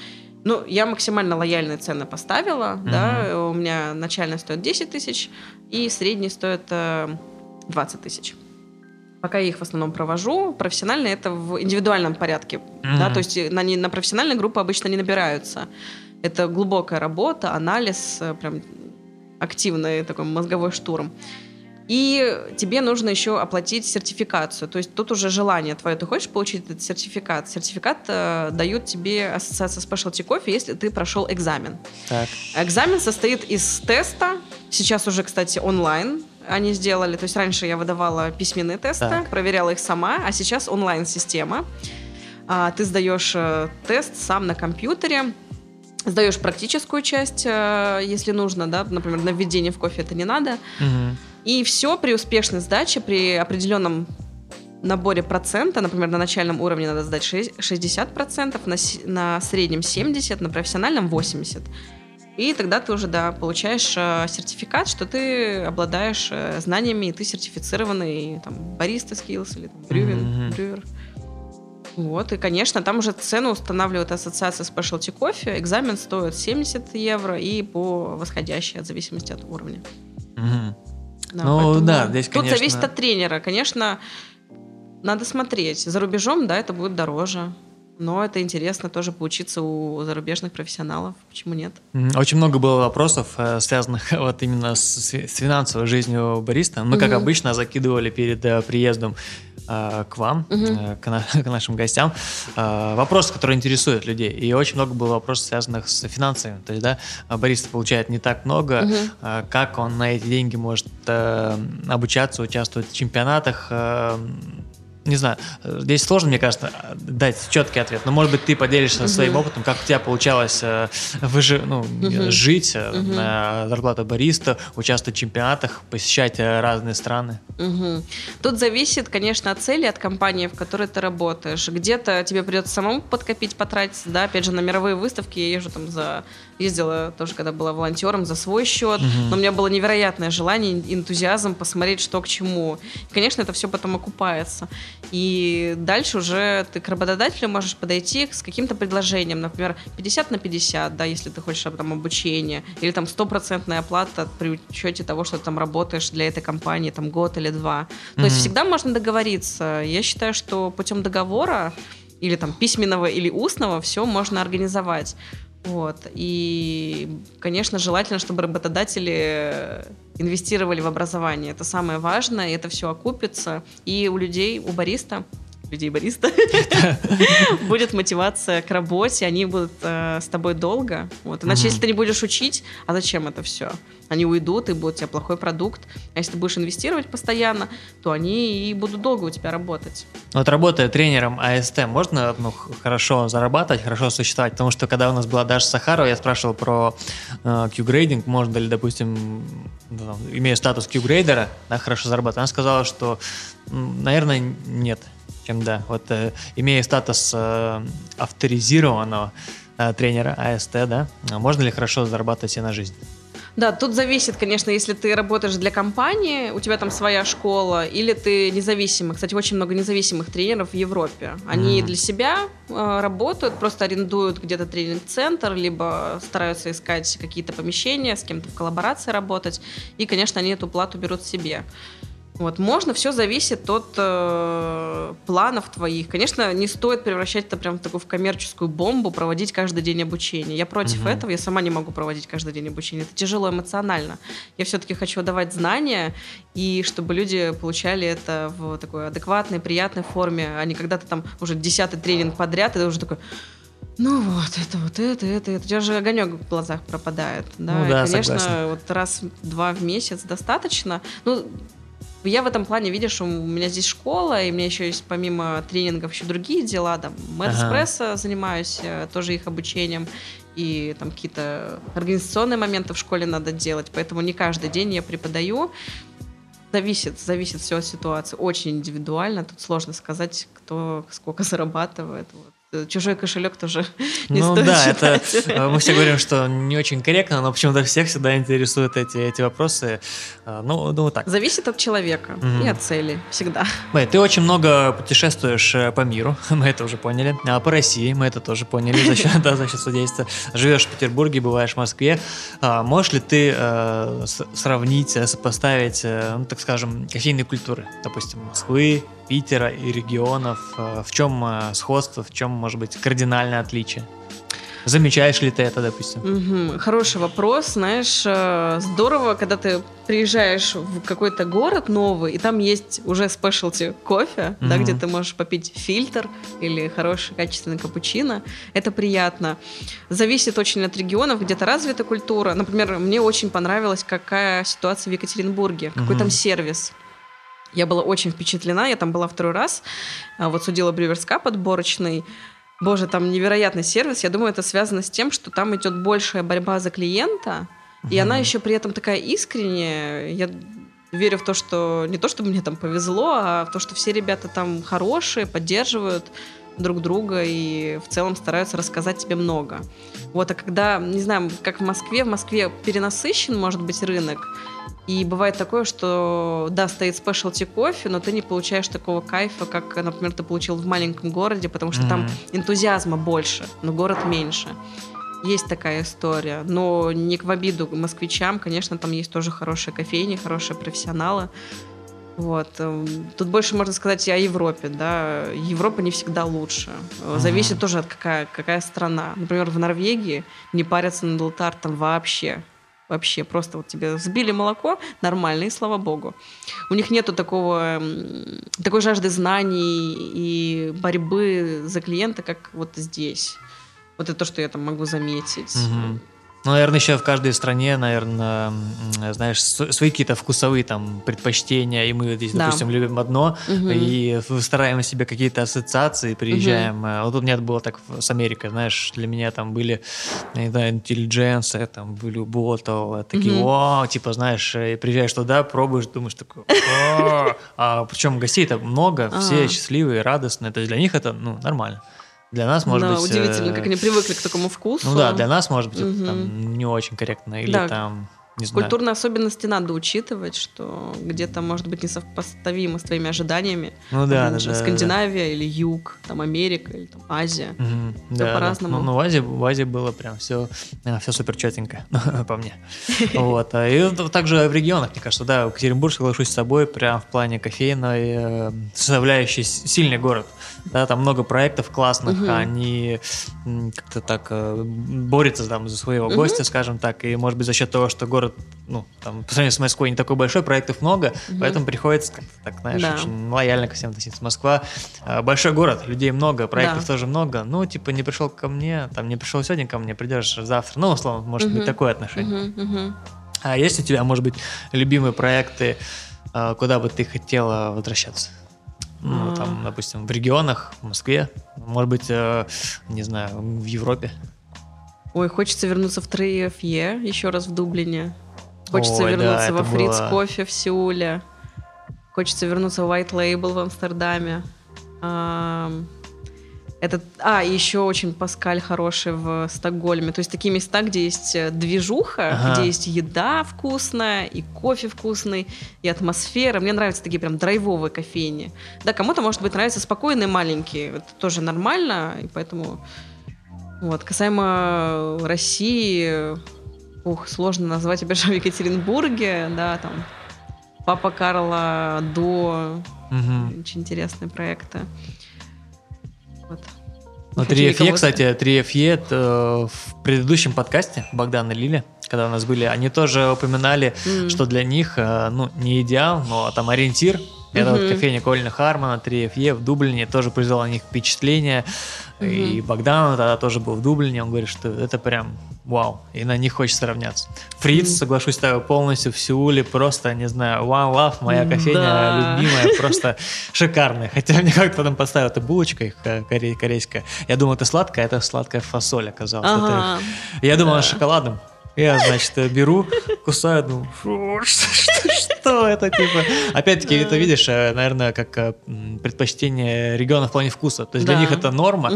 Ну, я максимально лояльные цены поставила, mm-hmm. да, у меня начальная стоит 10 тысяч, и средний стоит 20 э, тысяч пока я их в основном провожу. Профессионально это в индивидуальном порядке. Mm-hmm. Да, то есть на, на профессиональные группы обычно не набираются. Это глубокая работа, анализ, э, прям активный такой мозговой штурм. И тебе нужно еще оплатить сертификацию. То есть тут уже желание твое. Ты хочешь получить этот сертификат? Сертификат э, дают тебе Ассоциация Specialty Coffee, если ты прошел экзамен. Так. Экзамен состоит из теста. Сейчас уже, кстати, онлайн они сделали. То есть раньше я выдавала письменные тесты, так. проверяла их сама, а сейчас онлайн-система. А, ты сдаешь э, тест сам на компьютере, сдаешь практическую часть, э, если нужно, да, например, на введение в кофе это не надо. Угу. И все при успешной сдаче, при определенном наборе процента, например, на начальном уровне надо сдать 60%, на, на среднем 70%, на профессиональном 80%. И тогда ты уже, да, получаешь э, сертификат, что ты обладаешь э, знаниями, и ты сертифицированный там бариста skills или там брювер. Mm-hmm. брювер. Вот, и, конечно, там уже цену устанавливает ассоциация Specialty Coffee. Экзамен стоит 70 евро и по восходящей, от зависимости от уровня. Мгм. Ну, да, здесь, Тут конечно- зависит от тренера. Конечно, надо смотреть. За рубежом, да, это будет дороже. Но это интересно тоже поучиться у зарубежных профессионалов. Почему нет? Очень много было вопросов, э, связанных вот именно с, с финансовой жизнью бариста. Мы, как Мгм. обычно, закидывали перед э, приездом э, к вам, э, к, на- к нашим гостям, вопросы, которые интересуют людей. И очень много было вопросов, связанных с финансами. То есть, да, бариста получает не так много, э, как он на эти деньги может обучаться, участвовать в чемпионатах. Не знаю, здесь сложно, мне кажется, дать четкий ответ. Но, может быть, ты поделишься Мгм. своим опытом, как у тебя получалось э, выжи- ну, Мгм. жить Мгм. на зарплату бариста, участвовать в чемпионатах, посещать э, разные страны. Мгм. Тут зависит, конечно, от цели, от компании, в которой ты работаешь. Где-то тебе придется самому подкопить, потратить, да, опять же, на мировые выставки я езжу там за... Ездила тоже, когда была волонтером, за свой счет, Мгм. но у меня было невероятное желание, энтузиазм посмотреть, что к чему. И, конечно, это все потом окупается. И дальше уже ты к работодателю можешь подойти с каким-то предложением, например, 50 на 50, да, если ты хочешь там обучение, или там стопроцентная оплата при учете того, что ты там работаешь для этой компании там год или два. То есть всегда можно договориться. Я считаю, что путем договора или там письменного или устного все можно организовать. Вот. И, конечно, желательно, чтобы работодатели инвестировали в образование. Это самое важное, и это все окупится. И у людей, у бариста, людей бариста, будет мотивация к работе, они будут э, с тобой долго. Вот. Иначе, если ты не будешь учить, а зачем это все? Они уйдут, и будет у тебя плохой продукт. А если ты будешь инвестировать постоянно, то они и будут долго у тебя работать. Вот работая тренером АСТ, можно ну, хорошо зарабатывать, хорошо существовать? Потому что когда у нас была Даша Сахарова, я спрашивал про э, Q-грейдинг, можно ли, допустим, ну, имея статус Q-грейдера, да, хорошо зарабатывать. Она сказала, что, наверное, нет, чем да. Вот э, имея статус э, авторизированного э, тренера АСТ, да, можно ли хорошо зарабатывать себе на жизнь? Да, тут зависит, конечно, если ты работаешь для компании, у тебя там своя школа, или ты независимый. Кстати, очень много независимых тренеров в Европе. Они Мгм. для себя э, работают, просто арендуют где-то тренинг-центр, либо стараются искать какие-то помещения, с кем-то в коллаборации работать. И, конечно, они эту плату берут себе. Вот, можно, все зависит от э, планов твоих. Конечно, не стоит превращать это прям в такую в коммерческую бомбу, проводить каждый день обучение. Я против Мгм. этого, я сама не могу проводить каждый день обучение. Это тяжело эмоционально. Я все-таки хочу давать знания, и чтобы люди получали это в такой адекватной, приятной форме, а не когда ты там уже десятый тренинг подряд, и ты уже такой, ну вот, это вот это, это, это. У тебя же огонек в глазах пропадает. Да? Ну И, да, конечно, согласен. вот раз-два в месяц достаточно. Ну, я в этом плане, видишь, у меня здесь школа, и у меня еще есть помимо тренингов еще другие дела. Там, Ага. Мэдэспрессо занимаюсь, э, тоже их обучением. И там какие-то организационные моменты в школе надо делать. Поэтому не каждый день я преподаю. Зависит, зависит все от ситуации. Очень индивидуально. Тут сложно сказать, кто сколько зарабатывает. Вот. Э, Чужой кошелек тоже не ну стоит да, это считать. э, мы все говорим, что не очень корректно, но почему-то всех всегда интересуют эти, эти вопросы. Э, Ну, ну, вот так. Зависит от человека Мгм. и от цели. Всегда. Мэй, ты очень много путешествуешь по миру, мы это уже поняли. А по России мы это тоже поняли за счет, да, за счет судейства. Живешь в Петербурге, бываешь в Москве. А можешь ли ты э, сравнить, сопоставить, ну, так скажем, кофейные культуры, допустим, Москвы, Питера и регионов? Э, В чем э, сходство, в чем, может быть, кардинальное отличие? Замечаешь ли ты это, допустим? Мгм. Хороший вопрос. Знаешь, э, здорово, когда ты приезжаешь в какой-то город новый, и там есть уже спешлти кофе, да, Мгм. где ты можешь попить фильтр или хороший качественный капучино. Это приятно. Зависит очень от регионов, где-то развита культура. Например, мне очень понравилась, какая ситуация в Екатеринбурге, какой Мгм. там сервис. Я была очень впечатлена, я там была второй раз, а, вот судила Бриверска подборочный. Боже, там невероятный сервис. Я думаю, это связано с тем, что там идет большая борьба за клиента, и она Мгм. еще при этом такая искренняя. Я верю в то, что не то, чтобы мне там повезло, а в то, что все ребята там хорошие, поддерживают. Друг друга и в целом стараются рассказать тебе много. Вот, а когда, не знаю, как в Москве, в Москве перенасыщен, может быть, рынок, и бывает такое, что, да, стоит спешлти кофе, но ты не получаешь такого кайфа, как, например, ты получил в маленьком городе, потому что mm-hmm. там энтузиазма больше, но город меньше. Есть такая история. Но не в обиду москвичам, конечно, там есть тоже хорошие кофейни, хорошие профессионалы. Вот. Эм, тут больше можно сказать и о Европе, да. Европа не всегда лучше. Mm-hmm. Зависит тоже от какая, какая страна. Например, в Норвегии не парятся над лотартом вообще. Вообще, просто вот тебе сбили молоко, нормально, и слава богу. У них нету такого, такой жажды знаний и борьбы за клиента, как вот здесь. Вот это то, что я там могу заметить. Угу. Ну, наверное, еще в каждой стране, наверное, знаешь, свои какие-то вкусовые там предпочтения, и мы здесь, да. допустим, любим одно, угу. и выстраиваем себе какие-то ассоциации, приезжаем. Угу. Вот у меня было так с Америкой, знаешь, для меня там были, не знаю, интеллигенция, там были Ботл, такие, угу. о, типа, знаешь, и приезжаешь туда, пробуешь, думаешь, такой, о, а причем гостей-то много, все счастливые, радостные, то есть для них это, ну, нормально. Для нас, может да, быть... удивительно, как они привыкли к такому вкусу. Ну да, для нас, может быть, угу. там, не очень корректно. Или да. там не знаю. Культурные особенности надо учитывать, что где-то, может быть, несопоставимо с твоими ожиданиями. Ну да, да, да Скандинавия да. или Юг, там Америка или там Азия. Угу, да, по-разному. Да. Ну, ну, в Азии, в Азии было прям все, все супер четенько, по мне. Вот. А и также в регионах, мне кажется, да, Екатеринбург, соглашусь с собой, прям в плане кофейной э, составляющей сильный город. Да, там много проектов классных, угу. они как-то так э, борются там за своего угу. гостя, скажем так, и, может быть, за счет того, что город город, ну, там, по сравнению с Москвой не такой большой, проектов много, угу. поэтому приходится, как так, знаешь, да. очень лояльно ко всем относиться. Москва э, большой город, людей много, проектов да. тоже много. Ну, типа, не пришел ко мне, там, не пришел сегодня ко мне, придешь завтра. Ну, условно, может угу. быть такое отношение. Угу, угу. А есть у тебя, может быть, любимые проекты, э, куда бы ты хотела возвращаться? Ну, а. там, допустим, в регионах, в Москве, может быть, э, не знаю, в Европе. Ой, хочется вернуться в 3FE еще раз в Дублине. Хочется Ой, вернуться да, во Фриц было... Кофе в Сеуле. Хочется вернуться в White Label в Амстердаме. Этот, а, еще очень Паскаль хороший в Стокгольме. То есть такие места, где есть э, движуха, ага. где есть еда вкусная, и кофе вкусный, и атмосфера. Мне нравятся такие прям драйвовые кофейни. Да, кому-то, может быть, нравятся спокойные маленькие. Это тоже нормально, и поэтому вот. Касаемо России, ух, сложно назвать, опять же, в Екатеринбурге, да, там Папа Карла до угу. очень интересные проекты. Вот. Ну, 3FE, кстати, 3FE это в предыдущем подкасте Богдан и Лили, когда у нас были, они тоже упоминали, mm. что для них, э, ну, не идеал, но там ориентир это вот кофейня Колина Хармона, 3FE в Дублине, тоже произвело на них впечатление. И Богдан тогда тоже был в Дублине, он говорит, что это прям вау, и на них хочется равняться. Фриц, соглашусь с тобой полностью, в Сеуле просто, не знаю, one love, моя кофейня да. любимая, просто шикарная. Хотя мне как-то там поставил эта булочка их э, корейская. Я думал, это сладкая, это сладкая фасоль оказалась. Ага. Это... Я думал, да. шоколадом. Я, значит, беру, кусаю, думаю, что, что, что это, типа? Опять-таки, это видишь, э, наверное, как э, предпочтение региона в плане вкуса. То есть для них это норма,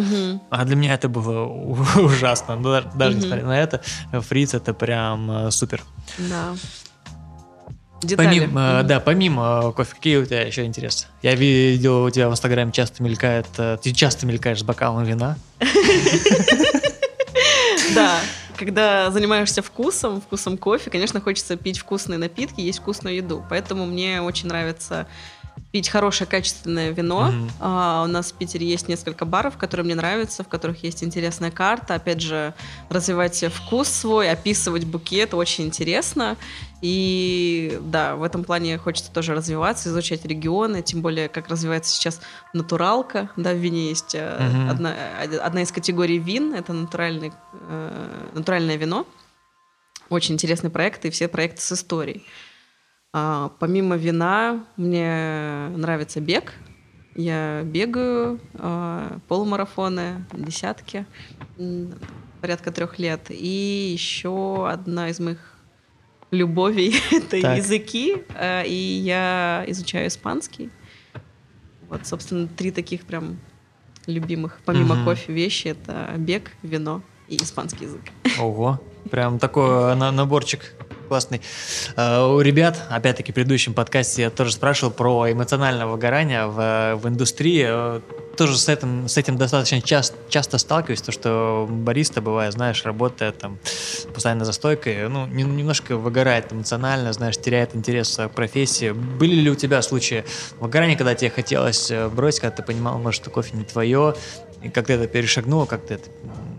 а для меня это было ужасно. Но даже несмотря на это, фриц это прям э, супер. Да. Детали. Помимо, mm-hmm. Да, помимо кофе, какие у тебя еще интересы? Я видел, у тебя в Инстаграме часто мелькает, ты часто мелькаешь с бокалом вина. Да, когда занимаешься вкусом, вкусом кофе, конечно, хочется пить вкусные напитки, есть вкусную еду. Поэтому мне очень нравится пить хорошее качественное вино. Mm-hmm. А, у нас в Питере есть несколько баров, которые мне нравятся, в которых есть интересная карта. Опять же, развивать вкус свой, описывать букет очень интересно. И да, в этом плане хочется тоже развиваться, изучать регионы, тем более, как развивается сейчас натуралка. Да, в вине есть mm-hmm. одна, одна из категорий вин, это натуральный, э, натуральное вино. Очень интересный проект, и все проекты с историей. А, помимо вина, мне нравится бег. Я бегаю а, полумарафоны, десятки, порядка трех лет. И еще одна из моих любовей — это так. языки. А, и я изучаю испанский. Вот, собственно, три таких прям любимых, помимо Мгм. кофе, вещи это бег, вино и испанский язык. Ого, прям такой на- наборчик классный. Э, У ребят, опять-таки, в предыдущем подкасте я тоже спрашивал про эмоциональное выгорание в, в индустрии. Э, Тоже с этим, с этим достаточно часто, часто сталкиваюсь, то, что бариста, бывает, знаешь, работая там постоянно за стойкой, ну, не- немножко выгорает эмоционально, знаешь, теряет интерес к профессии. Были ли у тебя случаи выгорания, когда тебе хотелось э, бросить, когда ты понимал, может, что кофе не твое, и как ты это перешагнула, как ты это,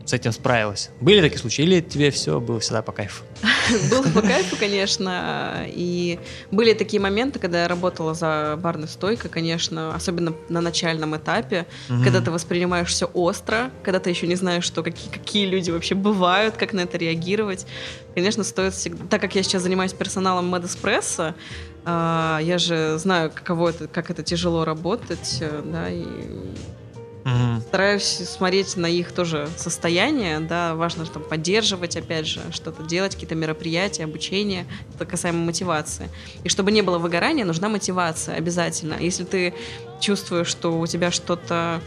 с этим справилась? Были такие случаи? Или тебе все было всегда по кайфу? Было по кайфу, конечно. И были такие моменты, когда я работала за барной стойкой, конечно, особенно на начальном этапе, когда ты воспринимаешь все остро, когда ты еще не знаешь, что какие, какие люди вообще бывают, как на это реагировать. Конечно, стоит всегда... Так как я сейчас занимаюсь персоналом Медэспрессо, а, я же знаю, каково это, как это тяжело работать, э, да, и Мгм. стараюсь смотреть на их тоже состояние, да, важно там поддерживать, опять же, что-то делать, какие-то мероприятия, обучение, это касаемо мотивации. И чтобы не было выгорания, нужна мотивация обязательно. Если ты чувствуешь, что у тебя что-то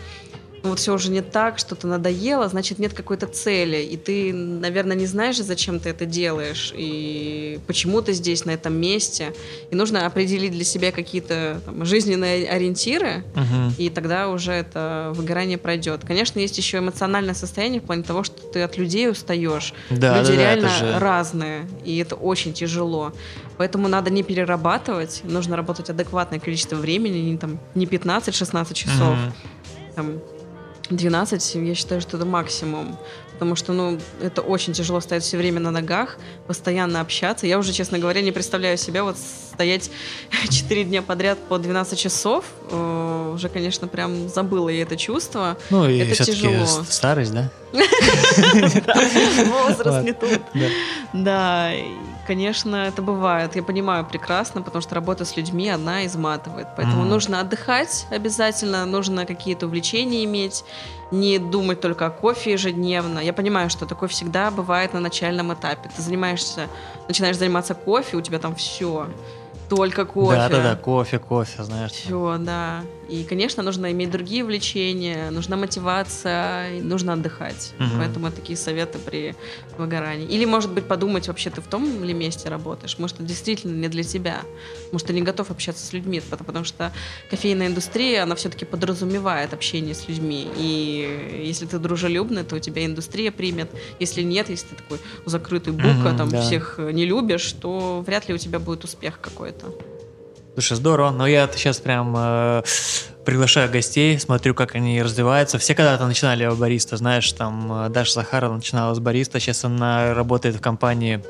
вот все уже не так, что-то надоело, значит, нет какой-то цели. И ты, наверное, не знаешь, зачем ты это делаешь, и почему ты здесь, на этом месте. И нужно определить для себя какие-то там, жизненные ориентиры, Мгм. и тогда уже это выгорание пройдет. Конечно, есть еще эмоциональное состояние в плане того, что ты от людей устаешь. Да, Люди да, да, реально это же- разные, и это очень тяжело. Поэтому надо не перерабатывать, нужно работать адекватное количество времени, не, там, не 15-16 часов, Мгм. там, 12, я считаю, что это максимум. Потому что, ну, это очень тяжело стоять все время на ногах, постоянно общаться. Я уже, честно говоря, не представляю себя вот стоять 4 дня подряд по 12 часов. Э, Уже, конечно, прям забыла я это чувство. Ну и Это тяжело. старость, да? Возраст не тут. Да. Конечно, это бывает. Я понимаю прекрасно, потому что работа с людьми, она изматывает. Поэтому Мгм. нужно отдыхать обязательно, нужно какие-то увлечения иметь, не думать только о кофе ежедневно. Я понимаю, что такое всегда бывает на начальном этапе. Ты занимаешься, начинаешь заниматься кофе, у тебя там все, только кофе. Да, да, да, кофе, кофе, знаешь. Все, да. И, конечно, нужно иметь другие увлечения, нужна мотивация, нужно отдыхать. Мгм. Поэтому такие советы при выгорании. Или, может быть, подумать, вообще ты в том ли месте работаешь? Может, это действительно не для тебя? Может, ты не готов общаться с людьми? Потому, потому что кофейная индустрия, она все-таки подразумевает общение с людьми. И если ты дружелюбный, то у тебя индустрия примет. Если нет, если ты такой закрытый бука, Мгм, там да. всех не любишь, то вряд ли у тебя будет успех какой-то. Слушай, здорово, но я сейчас прям э, приглашаю гостей, смотрю, как они развиваются. Все когда-то начинали бариста, знаешь, там э, Даша Захарова начинала с бариста, сейчас она работает в компании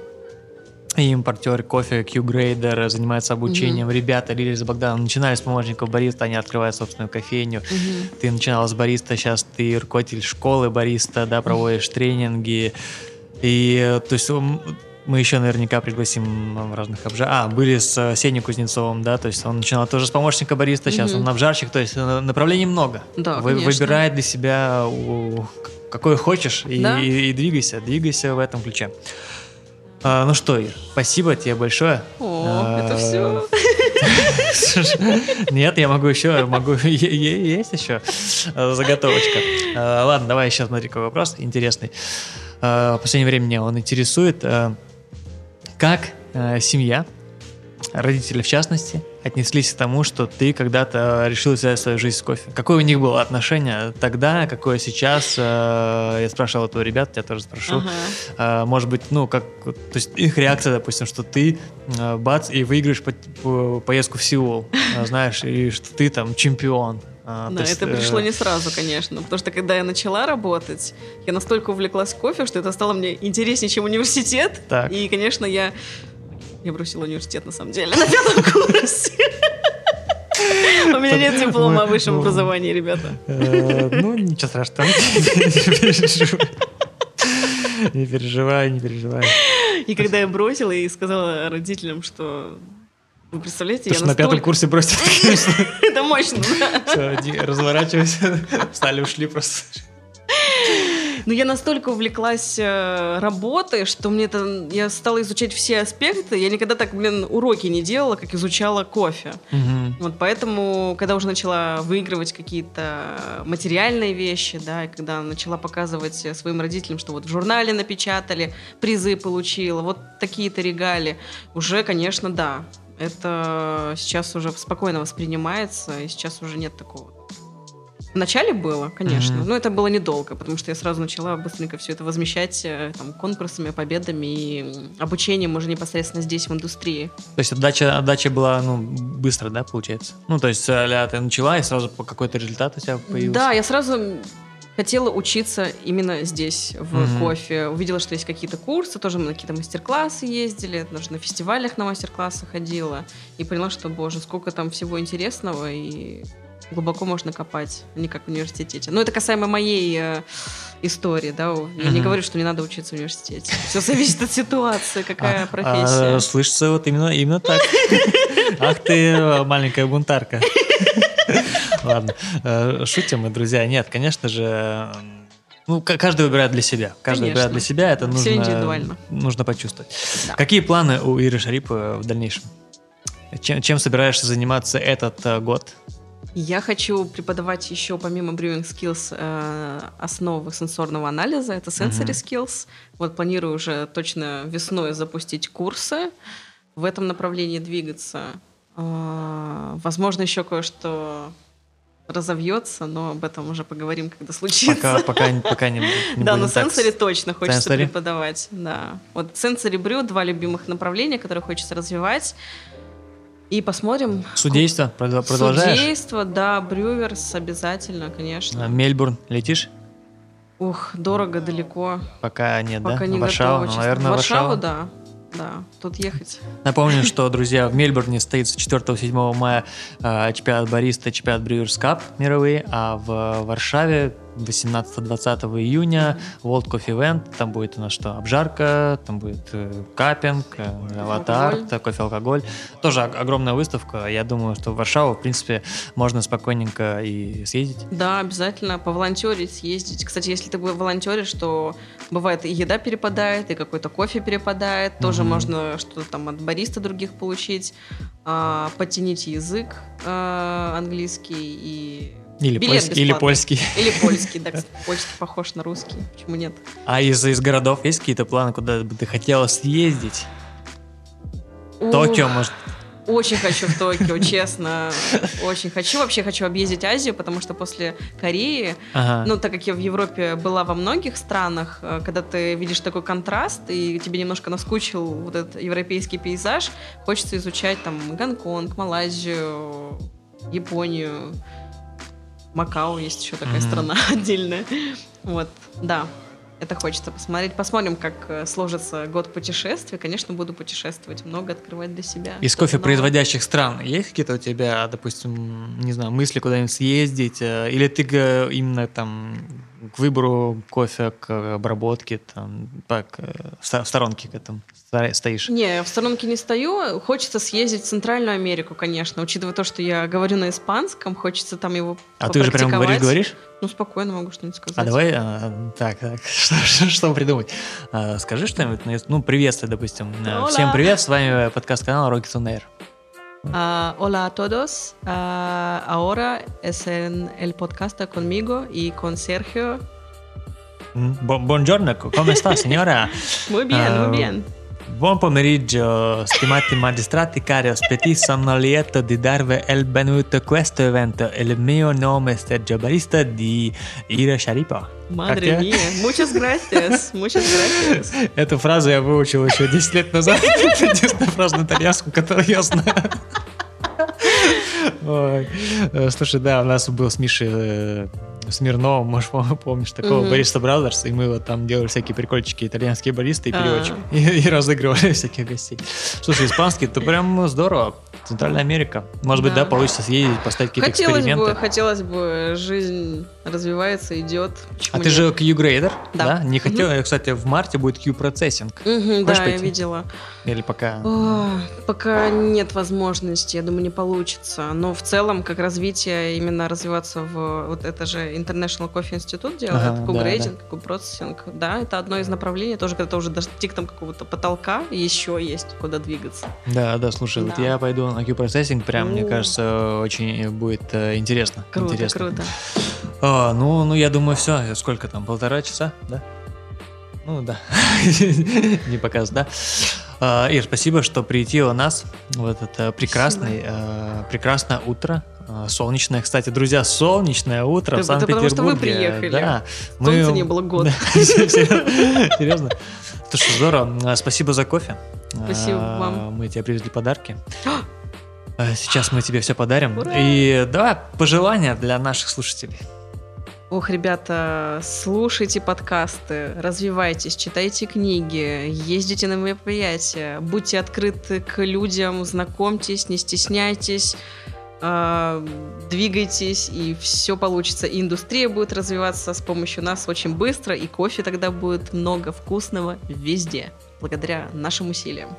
и импортер кофе Q-Grader, занимается обучением. Ребята, Лилия с Богданом, начинали с помощников бариста, они открывают собственную кофейню. Мгм. Ты начинала с бариста, сейчас ты руководитель школы бариста, да, проводишь тренинги. И, э, то есть, мы еще наверняка пригласим разных обжар... А, были с э, Сеней Кузнецовым, да, то есть он начинал тоже с помощника бариста, сейчас Мгм. он обжарщик, то есть э, направлений много. Да, Вы-. Выбирай для себя у- к- какое хочешь и, Да. и- и двигайся, двигайся в этом ключе. А, ну что, Ир, спасибо тебе большое. О, это А, все. Нет, я могу еще, могу, есть еще э, заготовочка. Э, Ладно, давай еще смотри, какой вопрос интересный. Э, В последнее время меня он интересует. Э, Как э, семья, родители в частности, отнеслись к тому, что ты когда-то решил связать свою жизнь с кофе? Какое у них было отношение тогда, какое сейчас? Э, Я спрашивал это у ребят, тебя тоже спрошу. Ага. А, может быть, ну, как, то есть их реакция, допустим, что ты а, бац и выиграешь по- по- поездку в Сеул, а, знаешь, и что ты там чемпион. А, Да, есть, это э, пришло не сразу, конечно, потому что когда я начала работать, я настолько увлеклась кофе, что это стало мне интереснее, чем университет. Так. И, конечно, я я бросила университет на самом деле на пятом курсе. У меня нет диплома о высшем образовании, ребята. э, Ну, ничего страшного. Не переживай, не переживай. И когда я бросила и сказала родителям, что вы представляете, Потому я что на пятом настолько... курсе конечно. Это мощно, иди, разворачивайся. Встали, ушли просто. Ну, я настолько увлеклась э, работой, что мне это... Я стала изучать все аспекты. Я никогда так, блин, уроки не делала, как изучала кофе. Вот поэтому, когда уже начала выигрывать какие-то материальные вещи, да, и когда начала показывать э, своим родителям, что вот в журнале напечатали, призы получила, вот такие-то регалии, уже, конечно, да, это сейчас уже спокойно воспринимается, и сейчас уже нет такого. Вначале было, конечно, Мгм. но это было недолго, потому что я сразу начала быстренько все это возмещать э, там, конкурсами, победами и обучением уже непосредственно здесь, в индустрии. То есть отдача, отдача была, ну, быстро, да, получается? Ну, то есть, а ты начала, и сразу по какой-то результат у тебя появился? Да, я сразу хотела учиться именно здесь, в Мгм. кофе. Увидела, что есть какие-то курсы, тоже мы на какие-то мастер-классы ездили, даже на фестивалях на мастер-классы ходила. И поняла, что, боже, сколько там всего интересного, и глубоко можно копать, а не как в университете. Но это касаемо моей э, истории, да. Я не Мгм. говорю, что не надо учиться в университете. Все зависит от ситуации, какая А, профессия. а, слышится вот именно, именно так. Ах ты, маленькая бунтарка. Ладно, э, шутим мы, друзья. Нет, конечно же, ну, каждый выбирает для себя. Каждый Конечно. выбирает для себя, это нужно, индивидуально. нужно почувствовать. Да. Какие планы у Иры Шарипа в дальнейшем? Чем, чем собираешься заниматься этот э, год? Я хочу преподавать еще помимо Brewing Skills э, основы сенсорного анализа, это Sensory Мгм. Skills. Вот планирую уже точно весной запустить курсы, в этом направлении двигаться. Э, возможно, еще кое-что разовьется, но об этом уже поговорим, когда случится. Пока, пока, пока не, не да, но так сенсори точно хочется Сенсори? преподавать. Да. Вот сенсори брю, два любимых направления, которые хочется развивать. И посмотрим. Судейство продолжаешь? Судейство, да, брюверс обязательно, А, конечно. Мельбурн летишь? Ух, дорого, далеко. Пока нет, Пока да? не Варшава, готова. ну, наверное, В Варшаву, Варшава. да. Да, тут ехать. Напомню, что, друзья, в Мельбурне состоится 4-7 мая э, чемпионат бариста, чемпионат Brewers Cup мировые, а в Варшаве 18-20 июня World Coffee Event. Там будет у нас что? Обжарка, там будет э, капинг, э, аватар, Алкоголь. кофе, алкоголь. Тоже ог- огромная выставка. Я думаю, что в Варшаву, в принципе, можно спокойненько и съездить. Да, обязательно поволонтерить, съездить. Кстати, если ты волонтеришь, то бывает и еда перепадает, и какой-то кофе перепадает. Тоже Мгм. можно что-то там от бариста других получить. А, подтяните язык а, английский и... Или, Билет польский, или польский. Или польский, да, кстати, польский похож на русский. Почему нет? А из, из городов есть какие-то планы, куда бы ты хотела съездить? Токио, может? Очень хочу в Токио, честно. Очень хочу. Вообще хочу объездить Азию, потому что после Кореи Ага. Ну, так как я в Европе была во многих странах, э, когда ты видишь такой контраст, и тебе немножко наскучил вот этот европейский пейзаж, хочется изучать там Гонконг, Малайзию, Японию, Макао есть еще такая Мгм. страна отдельная. Вот, да. Это хочется посмотреть. Посмотрим, как э, сложится год путешествий. Конечно, буду путешествовать, много открывать для себя. Из кофепроизводящих стран есть какие-то у тебя, допустим, не знаю, мысли куда-нибудь съездить? э, Или ты именно там к выбору кофе, к обработке, там, так, э, в сторонке к этому стоишь? Не, в сторонке не стою. Хочется съездить в Центральную Америку, конечно. Учитывая то, что я говорю на испанском, хочется там его А ты уже прям говоришь, говоришь? Ну, спокойно могу что-нибудь сказать. А давай, а, так, так, что, что, что придумать? А, скажи что-нибудь, на- ну, приветствие, допустим. Э, Hola. Всем привет, с вами подкаст-канал Rockets on Air. Ah, hola a todos. Ah, ahora es en el podcast conmigo y con Sergio. Mm, Bu buongiorno, ¿cómo está, señora? muy bien, muy ah, bien. Buon pomeriggio, stimati magistrati, cari ospiti, sono lieto di darvi il benvenuto a questo evento. Il mio nome è Sergio Barista di Ира Шарипа. Madre я? mía. Muchas gracias. Muchas gracias. Эту фразу я выучил еще 10 лет назад. Это единственная фраза на итальянском, которую я знаю. Ой. Э, Слушай, да, у нас был с Мишей э, Смирновым, может, пом- помнишь, такого Мгм. Barista Brothers, и мы вот там делали всякие прикольчики, итальянские баристы и А. переводчик, и, и разыгрывали всяких гостей. Слушай, испанский, это прям здорово. Центральная Америка. Может быть, да, получится съездить, поставить какие-то Хотелось бы, эксперименты. хотелось бы жизнь развивается, идет. А ты же Q-grader, Да. да? Не хотел, кстати, в марте будет Q-processing. Хочешь да, я пойти? видела. Или пока? О, пока нет возможности, я думаю, не получится. Но в целом, как развитие, именно развиваться в... Вот это же International Coffee Institute делает, Ага, Q-grading, Q-processing. Да, это одно из направлений. Тоже когда ты уже достиг там какого-то потолка, еще есть куда двигаться. Да, да, слушай, вот Да. я пойду на Q-процессинг, прям, мне О. кажется, очень будет э, интересно. Круто, интересно. круто. А, ну, ну, я думаю, все. Сколько там? Полтора часа, да? Ну да. Не показ, да? А, Ир, спасибо, что приютила нас в это прекрасный, э, прекрасное утро. э, Солнечное, кстати, друзья, солнечное утро в Это потому что вы Санкт-Петербурге. приехали. Да, Солнца не было год. Да, серьезно? Серьезно? Слушай, здорово. Спасибо за кофе. Спасибо вам. Мы тебе привезли подарки. Сейчас мы тебе все подарим. Ура! И давай пожелания для наших слушателей. Ох, ребята, слушайте подкасты, развивайтесь, читайте книги, ездите на мероприятия, будьте открыты к людям, знакомьтесь, не стесняйтесь, а, двигайтесь, и все получится. И индустрия будет развиваться с помощью нас очень быстро, и кофе тогда будет много вкусного везде, благодаря нашим усилиям.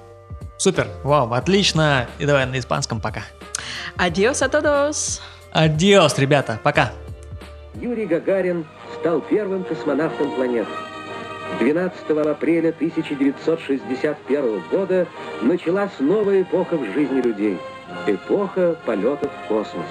Супер, вау, отлично. И давай на испанском пока. Adiós a todos! Адиос, ребята, пока. Юрий Гагарин стал первым космонавтом планеты. 12 апреля 1961 года началась новая эпоха в жизни людей. Эпоха полетов в космос.